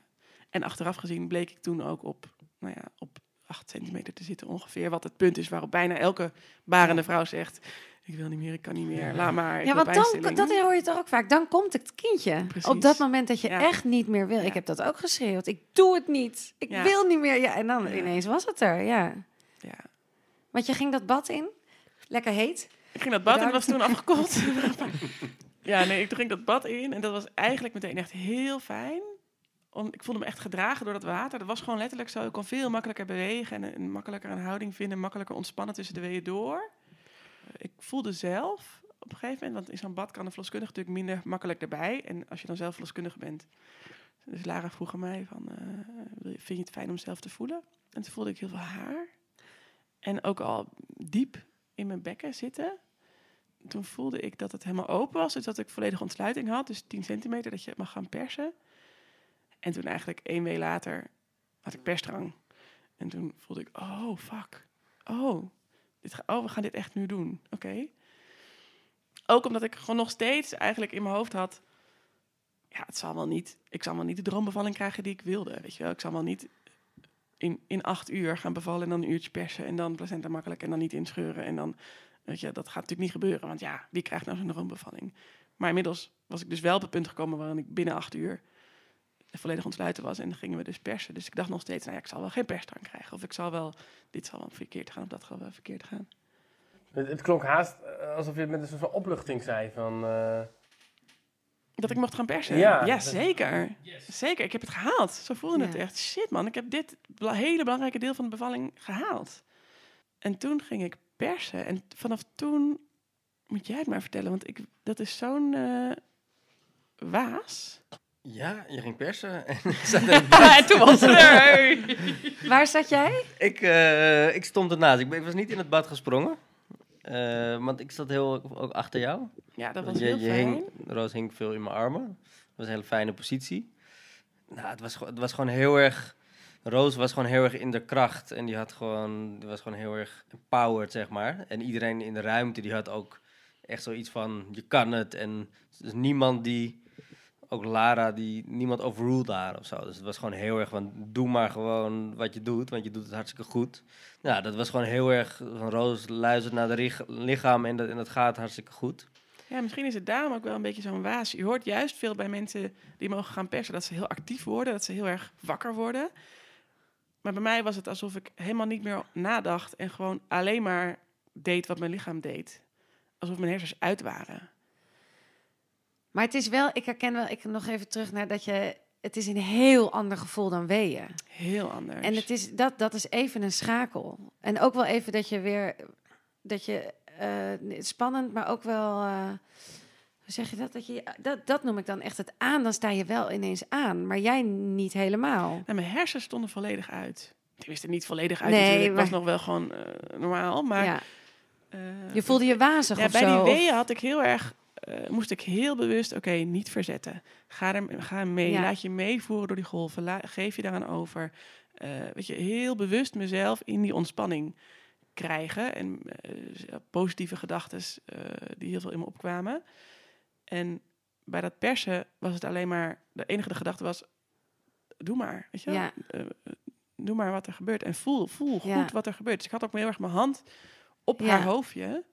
Speaker 4: En achteraf gezien bleek ik toen ook op, nou ja, op 8 centimeter te zitten ongeveer. Wat het punt is waarop bijna elke barende vrouw zegt... ik wil niet meer, ik kan niet meer, laat maar,
Speaker 2: Ja, want dan, dat hoor je toch ook vaak. Dan komt het kindje.
Speaker 4: Precies.
Speaker 2: Op dat moment dat je
Speaker 4: Ja.
Speaker 2: echt niet meer wil. Ik heb dat ook geschreeuwd. Ik doe het niet. Ik
Speaker 4: Ja.
Speaker 2: wil niet meer. Ja, en dan ineens was het er. Ja.
Speaker 4: Ja.
Speaker 2: Want je ging dat bad in. Lekker heet.
Speaker 4: Ik ging dat bad en
Speaker 2: Bedankt.
Speaker 4: was toen afgekoeld. ja, nee, ik ging dat bad in en dat was eigenlijk meteen echt heel fijn. Om, ik voelde me echt gedragen door dat water. Dat was gewoon letterlijk zo. Ik kon veel makkelijker bewegen en een makkelijker een houding vinden. Makkelijker ontspannen tussen de weeën door. Ik voelde zelf op een gegeven moment, want in zo'n bad kan de verloskundige natuurlijk minder makkelijk erbij. En als je dan zelf verloskundige bent. Dus Lara vroeg aan mij van, eh, vind je het fijn om zelf te voelen? En toen voelde ik heel veel haar. En ook al diep in mijn bekken zitten. Toen voelde ik dat het helemaal open was. Dus dat ik volledige ontsluiting had. Dus 10 centimeter dat je het mag gaan persen. En toen eigenlijk één week later had ik persdrang. En toen voelde ik, oh fuck. Oh, dit oh, we gaan dit echt nu doen. Oké. Ook omdat ik gewoon nog steeds eigenlijk in mijn hoofd had... Ja, het zal wel niet... Ik zal wel niet de droombevalling krijgen die ik wilde, weet je wel. Ik zal wel niet in, in acht uur gaan bevallen en dan een uurtje persen... en dan placenta makkelijk en dan niet inscheuren. En dan, weet je, dat gaat natuurlijk niet gebeuren. Want ja, wie krijgt nou zo'n droombevalling? Maar inmiddels was ik dus wel op het punt gekomen waarin ik binnen acht uur volledig ontsluiten was. En dan gingen we dus persen. Dus ik dacht nog steeds, nou ja, ik zal wel geen persdrang krijgen. Of ik zal wel, dit zal wel verkeerd gaan, of dat zal wel verkeerd gaan.
Speaker 5: Het, het klonk haast eh, alsof je het met een soort van opluchting zei van... eh,
Speaker 4: Dat ik mocht gaan persen?
Speaker 5: Ja,
Speaker 4: zeker. Zeker, ik heb het gehaald. Zo voelde het echt. Shit man, ik heb dit hele belangrijke deel van de bevalling gehaald. En toen ging ik persen. En vanaf toen moet jij het maar vertellen, want ik, dat is zo'n eh, waas.
Speaker 3: Ja, je ging persen. en er-
Speaker 4: toen was het er.
Speaker 2: Waar zat jij?
Speaker 3: ik, eh, ik stond ernaast. Ik, ben- ik was niet in het bad gesprongen. Eh, want ik zat heel ook achter jou.
Speaker 4: Ja, dat was
Speaker 3: je,
Speaker 4: heel
Speaker 3: je
Speaker 4: fijn.
Speaker 3: hing, Roos hing veel in mijn armen. Dat was een hele fijne positie. Nou, het was, gewoon- het was gewoon heel erg... Roos was gewoon heel erg in de kracht. En die, had gewoon, die was gewoon heel erg empowered, zeg maar. En iedereen in de ruimte, die had ook echt zoiets van... Je kan het. En dus niemand die... Ook Lara, die, niemand overruled daar of zo. Dus het was gewoon heel erg van... Doe maar gewoon wat je doet, want je doet het hartstikke goed. Nou, dat was gewoon heel erg... Van Roos luistert naar de lichaam en dat, en dat gaat hartstikke goed.
Speaker 4: Ja, misschien is het daarom ook wel een beetje zo'n waas. Je hoort juist veel bij mensen die mogen gaan persen dat ze heel actief worden, dat ze heel erg wakker worden. Maar bij mij was het alsof ik helemaal niet meer nadacht en gewoon alleen maar deed wat mijn lichaam deed. Alsof mijn hersens uit waren.
Speaker 2: Maar het is wel, ik herken wel, ik nog even terug naar dat je, het is een heel ander gevoel dan weeën.
Speaker 4: Heel anders.
Speaker 2: En het is, dat, dat is even een schakel. En ook wel even dat je weer, dat je, eh, spannend, maar ook wel, eh, hoe zeg je dat? dat, je, dat? Dat noem ik dan echt het aan, dan sta je wel ineens aan, maar jij niet helemaal.
Speaker 4: Nou, mijn hersens stonden volledig uit. Tenminste, niet volledig uit
Speaker 2: Nee,
Speaker 4: natuurlijk. Het was nog wel gewoon eh, normaal. Maar
Speaker 2: ja. Je voelde je wazig
Speaker 4: ja,
Speaker 2: of
Speaker 4: bij
Speaker 2: zo.
Speaker 4: die
Speaker 2: of-
Speaker 4: weeën had ik heel erg, eh, moest ik heel bewust, oké, niet verzetten. Ga, er, ga mee,
Speaker 2: Ja.
Speaker 4: laat je meevoeren door die golven, la- geef je daaraan over. Eh, weet je, heel bewust mezelf in die ontspanning krijgen. En eh, positieve gedachten die heel veel in me opkwamen. En bij dat persen was het alleen maar, de enige gedachte was, doe maar, weet je?
Speaker 2: Ja.
Speaker 4: Doe maar wat er gebeurt. En voel, voel goed
Speaker 2: Ja.
Speaker 4: wat er gebeurt. Dus ik had ook heel erg mijn hand op haar hoofdje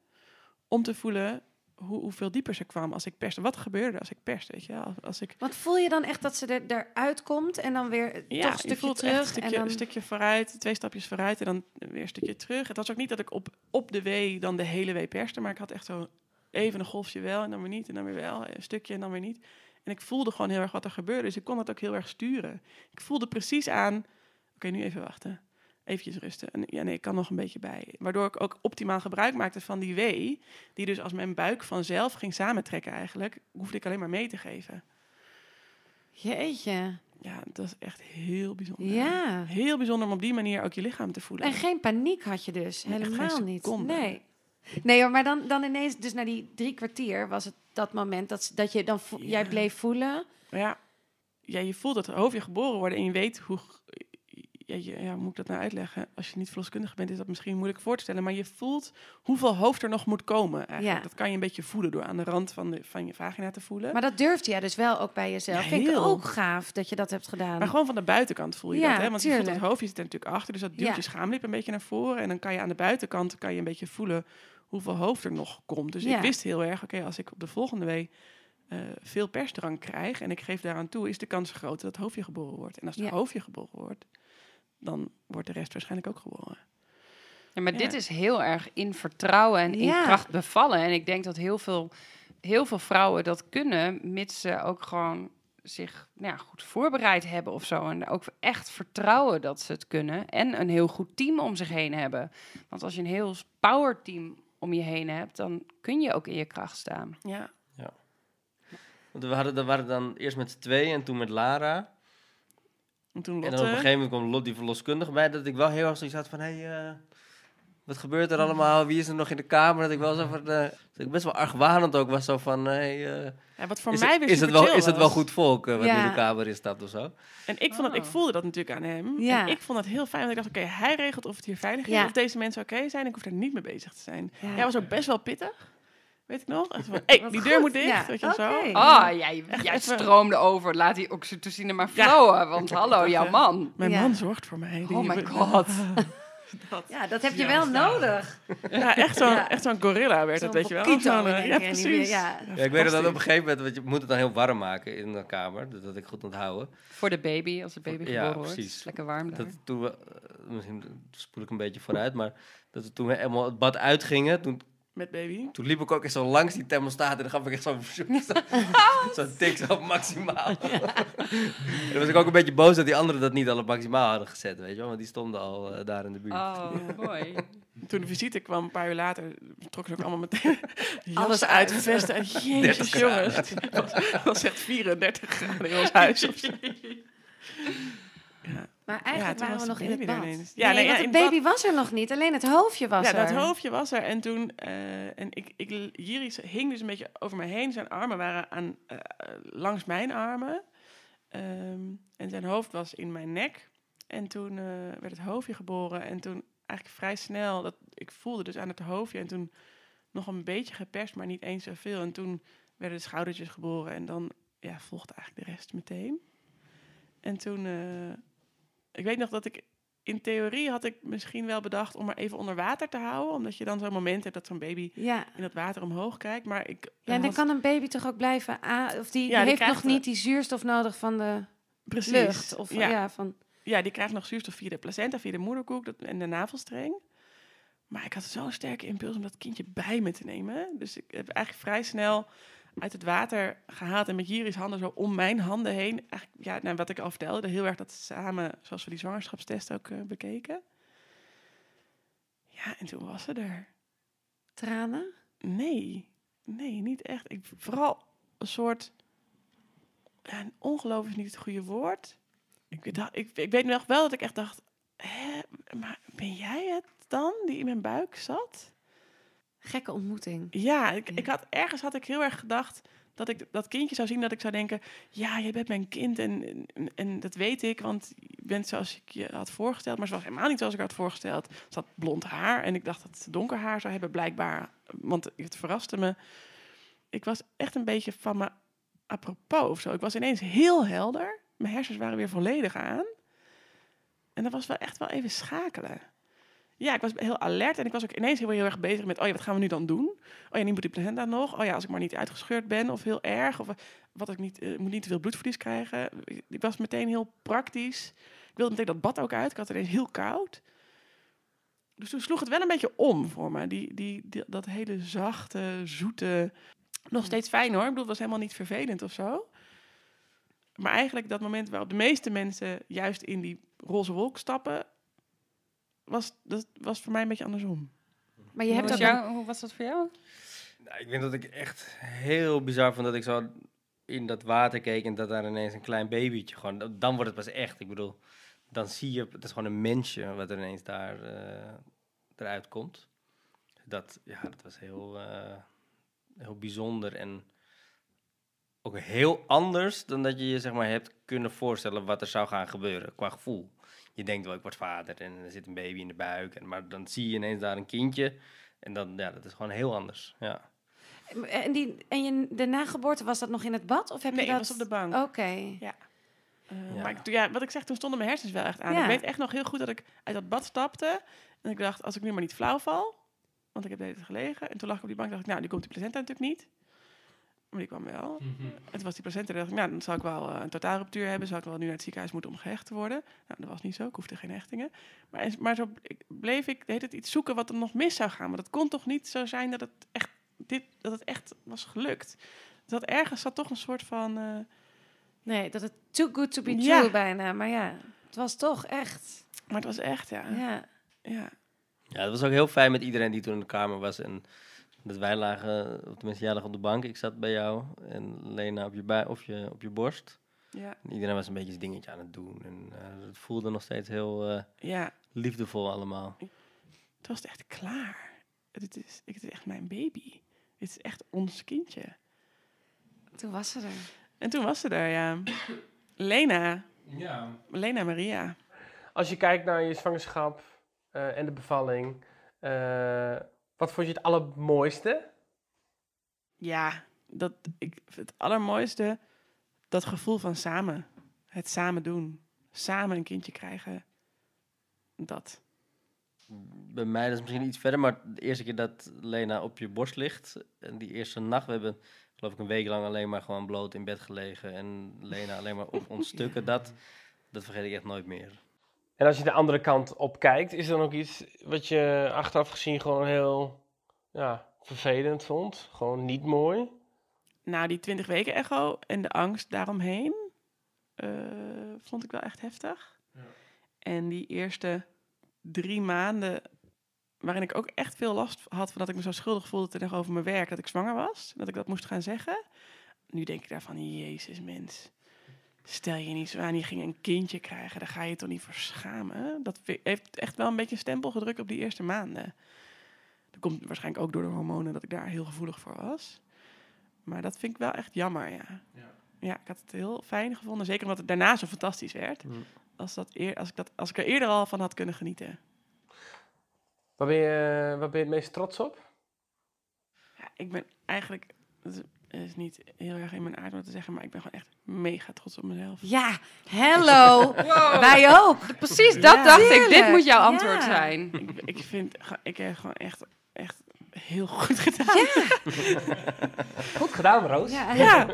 Speaker 4: om te voelen hoe, hoeveel dieper ze kwam als ik perste. Wat gebeurde als ik perste, weet je? Als, als ik,
Speaker 2: Want voel je dan echt dat ze er, eruit komt en dan weer toch
Speaker 4: ja,
Speaker 2: een
Speaker 4: je
Speaker 2: stukje terug?
Speaker 4: een stukje,
Speaker 2: en dan...
Speaker 4: een stukje vooruit, twee stapjes vooruit en dan weer een stukje terug. Het was ook niet dat ik op, op de wee dan de hele wee perste, maar ik had echt zo even een golfje wel en dan weer niet en dan weer wel, een stukje en dan weer niet. En ik voelde gewoon heel erg wat er gebeurde, dus ik kon dat ook heel erg sturen. Ik voelde precies aan, oké, nu even wachten. Eventjes rusten. En ja, nee, ik kan nog een beetje bij. Waardoor ik ook optimaal gebruik maakte van die wee. Die dus als mijn buik vanzelf ging samentrekken eigenlijk. Hoefde ik alleen maar mee te geven.
Speaker 2: Jeetje.
Speaker 4: Ja, dat is echt heel bijzonder.
Speaker 2: Ja.
Speaker 4: Heel bijzonder om op die manier ook je lichaam te voelen.
Speaker 2: En geen paniek had je dus,
Speaker 4: Nee,
Speaker 2: helemaal niet. Nee. Nee hoor, maar dan, dan ineens, dus na die drie kwartier was het dat moment dat, dat je dan,
Speaker 4: Ja.
Speaker 2: jij bleef voelen.
Speaker 4: Ja, ja, je voelt dat hoofdje geboren worden en je weet hoe... Ja, je, ja, moet ik dat nou uitleggen? Als je niet verloskundige bent, is dat misschien moeilijk voor te stellen. Maar je voelt hoeveel hoofd er nog moet komen. Eigenlijk.
Speaker 2: Ja.
Speaker 4: Dat kan je een beetje voelen door aan de rand van, de, van je vagina te voelen.
Speaker 2: Maar dat durfde jij dus wel ook bij jezelf.
Speaker 4: Ja,
Speaker 2: Vind ik ook gaaf dat je dat hebt gedaan.
Speaker 4: Maar gewoon van de buitenkant voel je dat, hè? Want je voelt het hoofdje zit er natuurlijk achter, dus dat duwt je schaamlip een beetje naar voren. En dan kan je aan de buitenkant kan je een beetje voelen hoeveel hoofd er nog komt. Dus ik wist heel erg, oké, als ik op de volgende week eh, veel persdrang krijg en ik geef daaraan toe, is de kans groot dat het hoofdje geboren wordt. En als het hoofdje geboren wordt, dan wordt de rest waarschijnlijk ook geboren.
Speaker 1: Ja, maar
Speaker 4: Ja.
Speaker 1: dit is heel erg in vertrouwen en in
Speaker 2: Ja.
Speaker 1: kracht bevallen. En ik denk dat heel veel, heel veel vrouwen dat kunnen, mits ze ook gewoon zich nou ja, goed voorbereid hebben of zo. En ook echt vertrouwen dat ze het kunnen. En een heel goed team om zich heen hebben. Want als je een heel power team om je heen hebt, dan kun je ook in je kracht staan.
Speaker 4: Ja,
Speaker 3: Want we hadden, we waren dan eerst met z'n tweeën en toen met Lara.
Speaker 4: En toen
Speaker 3: En dan op een gegeven moment kwam Lot die verloskundige bij. Dat ik wel heel erg zoiets had van... Hey, eh, wat gebeurt er allemaal? Wie is er nog in de kamer? Dat ik wel zo van, eh, dat ik best wel argwanend ook was. Zo van, hey, eh,
Speaker 4: Ja, wat voor
Speaker 3: is,
Speaker 4: mij
Speaker 3: het,
Speaker 4: weer
Speaker 3: is, het wel, is het wel goed volk wat
Speaker 2: Ja.
Speaker 3: in de kamer is dat of zo?
Speaker 4: En ik, vond dat, ik
Speaker 1: Oh.
Speaker 4: voelde dat natuurlijk aan hem.
Speaker 2: Ja.
Speaker 4: En ik vond dat heel fijn, want ik dacht, oké, hij regelt of het hier veilig is,
Speaker 2: Ja.
Speaker 4: of deze mensen oké zijn. Ik hoef daar niet mee bezig te zijn.
Speaker 2: Ja.
Speaker 4: Jij was ook best wel pittig, weet ik nog. Hey,
Speaker 2: Wat
Speaker 4: die deur
Speaker 2: goed.
Speaker 4: moet dicht,
Speaker 2: Ja,
Speaker 4: weet je wel zo.
Speaker 2: oké.
Speaker 1: Oh, jij, jij stroomde over. Laat die oxytocine maar
Speaker 4: Ja.
Speaker 1: flowen. Want hallo, jouw
Speaker 4: Ja.
Speaker 1: man.
Speaker 4: Mijn
Speaker 2: Ja.
Speaker 4: man zorgt voor mij. Die-
Speaker 1: Oh my god.
Speaker 4: Dat.
Speaker 2: Ja, dat heb je wel nodig.
Speaker 4: Ja, echt zo'n
Speaker 2: Ja.
Speaker 4: echt zo'n gorilla werd het,
Speaker 2: Zo'n
Speaker 4: weet je wel. eh, ja, precies.
Speaker 2: ja.
Speaker 3: Ja, ik weet het dan op een gegeven moment, want je moet het dan heel warm maken in de kamer. Dat had ik goed onthouden.
Speaker 1: Voor de baby, als de baby
Speaker 3: Ja,
Speaker 1: geboren wordt.
Speaker 3: precies.
Speaker 1: Lekker warm daar.
Speaker 3: Dat toen we, eh, misschien spoel ik een beetje vooruit, maar dat we toen we helemaal het bad uitgingen, toen,
Speaker 4: Met baby.
Speaker 3: toen liep ik ook echt zo langs die thermostaat en dan gaf ik echt zo'n zo, zo tik zo maximaal. en dan was ik ook een beetje boos dat die anderen dat niet al op maximaal hadden gezet, weet je wel, want die stonden al eh, daar in de buurt.
Speaker 1: Oh, mooi.
Speaker 4: Toen de visite kwam, een paar uur later, trokken ze ook allemaal meteen
Speaker 2: Alles
Speaker 4: uit,
Speaker 2: uit.
Speaker 4: vesten. En
Speaker 3: 30
Speaker 4: jezus jongens, het was, het was echt 34 graden in ons huis. Ja,
Speaker 2: Maar
Speaker 4: Ja,
Speaker 2: eigenlijk
Speaker 4: toen
Speaker 2: waren
Speaker 4: was
Speaker 2: we nog in het
Speaker 4: baby
Speaker 2: bad.
Speaker 4: ineens. Ja,
Speaker 2: nee,
Speaker 4: ja,
Speaker 2: want
Speaker 4: het
Speaker 2: baby was er nog niet. Alleen het hoofdje was
Speaker 4: ja
Speaker 2: er.
Speaker 4: dat hoofdje was er. En toen, eh, en ik, ik, Jiris hing dus een beetje over me heen. Zijn armen waren aan, eh, langs mijn armen. Ehm, en zijn hoofd was in mijn nek. En toen eh, werd het hoofdje geboren. En toen eigenlijk vrij snel, dat, ik voelde dus aan het hoofdje. En toen nog een beetje geperst, maar niet eens zoveel. En toen werden de schoudertjes geboren. En dan ja, volgde eigenlijk de rest meteen. En toen, eh, ik weet nog dat ik in theorie had ik misschien wel bedacht om maar even onder water te houden. Omdat je dan zo'n moment hebt dat zo'n baby
Speaker 2: Ja.
Speaker 4: in het water omhoog kijkt. Maar ik
Speaker 2: ja, en dan
Speaker 4: had-
Speaker 2: kan een baby toch ook blijven aan... Of die,
Speaker 4: Ja,
Speaker 2: die heeft nog
Speaker 4: de-
Speaker 2: niet die zuurstof nodig van de
Speaker 4: precies.
Speaker 2: lucht. Of,
Speaker 4: ja.
Speaker 2: ja. van...
Speaker 4: ja, die krijgt nog zuurstof via de placenta, via de moederkoek dat, en de navelstreng. Maar ik had zo'n sterke impuls om dat kindje bij me te nemen. Dus ik heb eigenlijk vrij snel uit het water gehaald en met Jiris handen zo om mijn handen heen. Eigenlijk, ja, nou, wat ik al vertelde, heel erg dat samen, zoals we die zwangerschapstest ook eh, bekeken. Ja, en toen was ze er.
Speaker 2: Tranen?
Speaker 4: Nee, nee, niet echt. Ik, vooral een soort. Ja, een ongeloof is niet het goede woord. Ik, dacht, ik, ik weet nog wel dat ik echt dacht: hè, maar ben jij het dan die in mijn buik zat?
Speaker 2: Gekke ontmoeting.
Speaker 4: Ja, ik,
Speaker 2: Ja.
Speaker 4: ik had, ergens had ik heel erg gedacht dat ik dat kindje zou zien, dat ik zou denken: ja, jij bent mijn kind en, en, en dat weet ik, want je bent zoals ik je had voorgesteld. Maar ze was helemaal niet zoals ik had voorgesteld. Ze had blond haar en ik dacht dat ze donker haar zou hebben, blijkbaar. Want het verraste me. Ik was echt een beetje van me apropos of zo. Ik was ineens heel helder. Mijn hersens waren weer volledig aan. En dat was wel echt wel even schakelen. Ja, ik was heel alert en ik was ook ineens heel, heel erg bezig met... oh ja, wat gaan we nu dan doen? Oh ja, nu moet die placenta nog. Oh ja, als ik maar niet uitgescheurd ben of heel erg. Of eh, wat ik niet, eh, moet niet te veel bloedverlies krijgen. Ik was meteen heel praktisch. Ik wilde meteen dat bad ook uit. Ik had ineens heel koud. Dus toen sloeg het wel een beetje om voor me. Die, die, die- dat hele zachte, zoete... Nog steeds fijn hoor. Ik bedoel, het was helemaal niet vervelend of zo. Maar eigenlijk dat moment waarop de meeste mensen juist in die roze wolk stappen... Was, dat was voor mij een beetje andersom.
Speaker 2: Maar je
Speaker 1: Hoe
Speaker 2: hebt
Speaker 1: was,
Speaker 2: een-
Speaker 1: jou, hoe was dat voor jou?
Speaker 3: Nou, ik vind dat ik echt heel bizar vond dat ik zo in dat water keek en dat daar ineens een klein babytje gewoon, dan- wordt het pas echt. Ik bedoel, dan zie je, het is gewoon een mensje wat er ineens daar eh, eruit komt. Dat, ja, dat was heel, eh, heel bijzonder en ook heel anders dan dat je je zeg maar hebt kunnen voorstellen wat er zou gaan gebeuren qua gevoel. Je denkt wel, ik word vader en er zit een baby in de buik, en, maar dan zie je ineens daar een kindje en dan, ja, dat is gewoon heel anders. Ja.
Speaker 2: En, die, en je, de nageboorte, was dat nog in het bad? Of heb
Speaker 4: Nee,
Speaker 2: je dat...
Speaker 4: was op de bank.
Speaker 2: Oké.
Speaker 4: Eh,
Speaker 3: Ja.
Speaker 4: Maar ik, ja, wat ik zeg, toen stonden mijn hersens wel echt aan.
Speaker 2: Ja.
Speaker 4: Ik weet echt nog heel goed dat ik uit dat bad stapte. En ik dacht, als ik nu maar niet flauw val. Want ik heb de hele tijd gelegen. En toen lag ik op die bank en dacht ik, nou, nu komt die placenta natuurlijk niet. Maar die kwam wel. En toen was die placenta, dacht ik, nou, dan zal ik wel eh, een totaalruptuur hebben. Zal ik wel nu naar het ziekenhuis moeten om gehecht te worden. Nou, dat was niet zo. Ik hoefde geen hechtingen. Maar, maar zo bleef ik de hele tijd iets zoeken wat er nog mis zou gaan. Maar dat kon toch niet zo zijn dat het echt, dit, dat het echt was gelukt. Dat ergens zat toch een soort van... eh,
Speaker 2: Nee, dat het too good to be true
Speaker 4: Ja.
Speaker 2: bijna. Maar ja, het was toch echt.
Speaker 4: maar het was echt, ja.
Speaker 2: Ja.
Speaker 4: ja.
Speaker 3: Ja, het was ook heel fijn met iedereen die toen in de kamer was. En dat wij lagen, of tenminste jij lag op de bank, ik zat bij jou. En Lena op je, bui of je, op je borst.
Speaker 4: Ja,
Speaker 3: En iedereen was een beetje zijn dingetje aan het doen. En eh, het voelde nog steeds heel eh,
Speaker 4: ja.
Speaker 3: liefdevol allemaal.
Speaker 4: Toen was het echt klaar. Dit is, dit is echt mijn baby. Dit is echt ons kindje.
Speaker 2: Toen was ze er.
Speaker 4: En toen was ze er, ja. Lena.
Speaker 5: Ja.
Speaker 4: Lena Maria.
Speaker 5: Als je kijkt naar je zwangerschap eh, en de bevalling, eh, wat vond je het allermooiste?
Speaker 4: Ja, dat, ik, het allermooiste, dat gevoel van samen. Het samen doen. Samen een kindje krijgen. Dat.
Speaker 3: Bij mij dat is misschien iets verder, maar de eerste keer dat Lena op je borst ligt, en die eerste nacht, we hebben geloof ik een week lang alleen maar gewoon bloot in bed gelegen en Lena alleen maar op ons stukken, dat, dat vergeet ik echt nooit meer.
Speaker 5: En als je de andere kant op kijkt, is er dan ook iets wat je achteraf gezien gewoon heel ja, vervelend vond? Gewoon niet mooi?
Speaker 4: Nou, die 20 weken echo en de angst daaromheen eh, vond ik wel echt heftig. En die eerste drie maanden, waarin ik ook echt veel last had van dat ik me zo schuldig voelde tegenover mijn werk, dat ik zwanger was, dat ik dat moest gaan zeggen. Nu denk ik daarvan, jezus mens, stel je niet zo aan, je ging een kindje krijgen, daar ga je toch niet voor schamen. Dat heeft echt wel een beetje een stempel gedrukt op die eerste maanden. Dat komt waarschijnlijk ook door de hormonen dat ik daar heel gevoelig voor was. Maar dat vind ik wel echt jammer, ja. Ja, ik had het heel fijn gevonden. Zeker omdat het daarna zo fantastisch werd.
Speaker 3: Mm.
Speaker 4: Als, dat eer, als, ik dat, als ik er eerder al van had kunnen genieten.
Speaker 5: Waar ben je, waar ben je het meest trots op?
Speaker 4: Ja, ik ben eigenlijk... Dat is niet heel erg in mijn aard om het te zeggen... maar ik ben gewoon echt mega trots op mezelf.
Speaker 2: Ja, hello. Wij ook.
Speaker 1: Precies, dat
Speaker 2: Ja.
Speaker 1: dacht ik. Dit moet jouw antwoord
Speaker 2: ja.
Speaker 1: zijn.
Speaker 4: ik, ik vind... Ik heb gewoon echt, echt heel goed gedaan.
Speaker 5: Goed gedaan, Roos.
Speaker 2: Ja,
Speaker 4: Ja.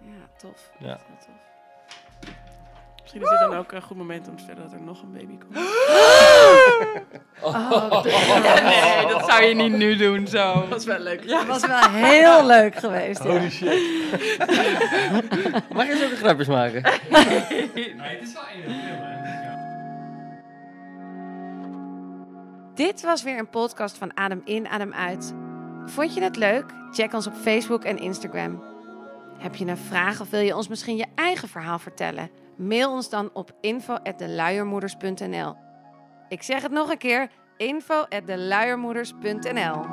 Speaker 2: ja tof.
Speaker 3: Ja.
Speaker 2: Heel tof.
Speaker 4: Misschien is dit dan ook een goed moment om te vertellen dat er nog een baby komt.
Speaker 1: nee, dat zou je niet nu doen zo. Dat is wel leuk.
Speaker 2: Dat was wel heel leuk geweest. Ja.
Speaker 5: Holy shit.
Speaker 3: Mag je zulke grapjes maken?
Speaker 5: het is wel een
Speaker 2: Dit was weer een podcast van Adem in, Adem uit. Vond je het leuk? Check ons op Facebook en Instagram. Heb je een vraag of wil je ons misschien je eigen verhaal vertellen? Mail ons dan op info@deluiermoeders.nl. Ik zeg het nog een keer: info@deluiermoeders.nl.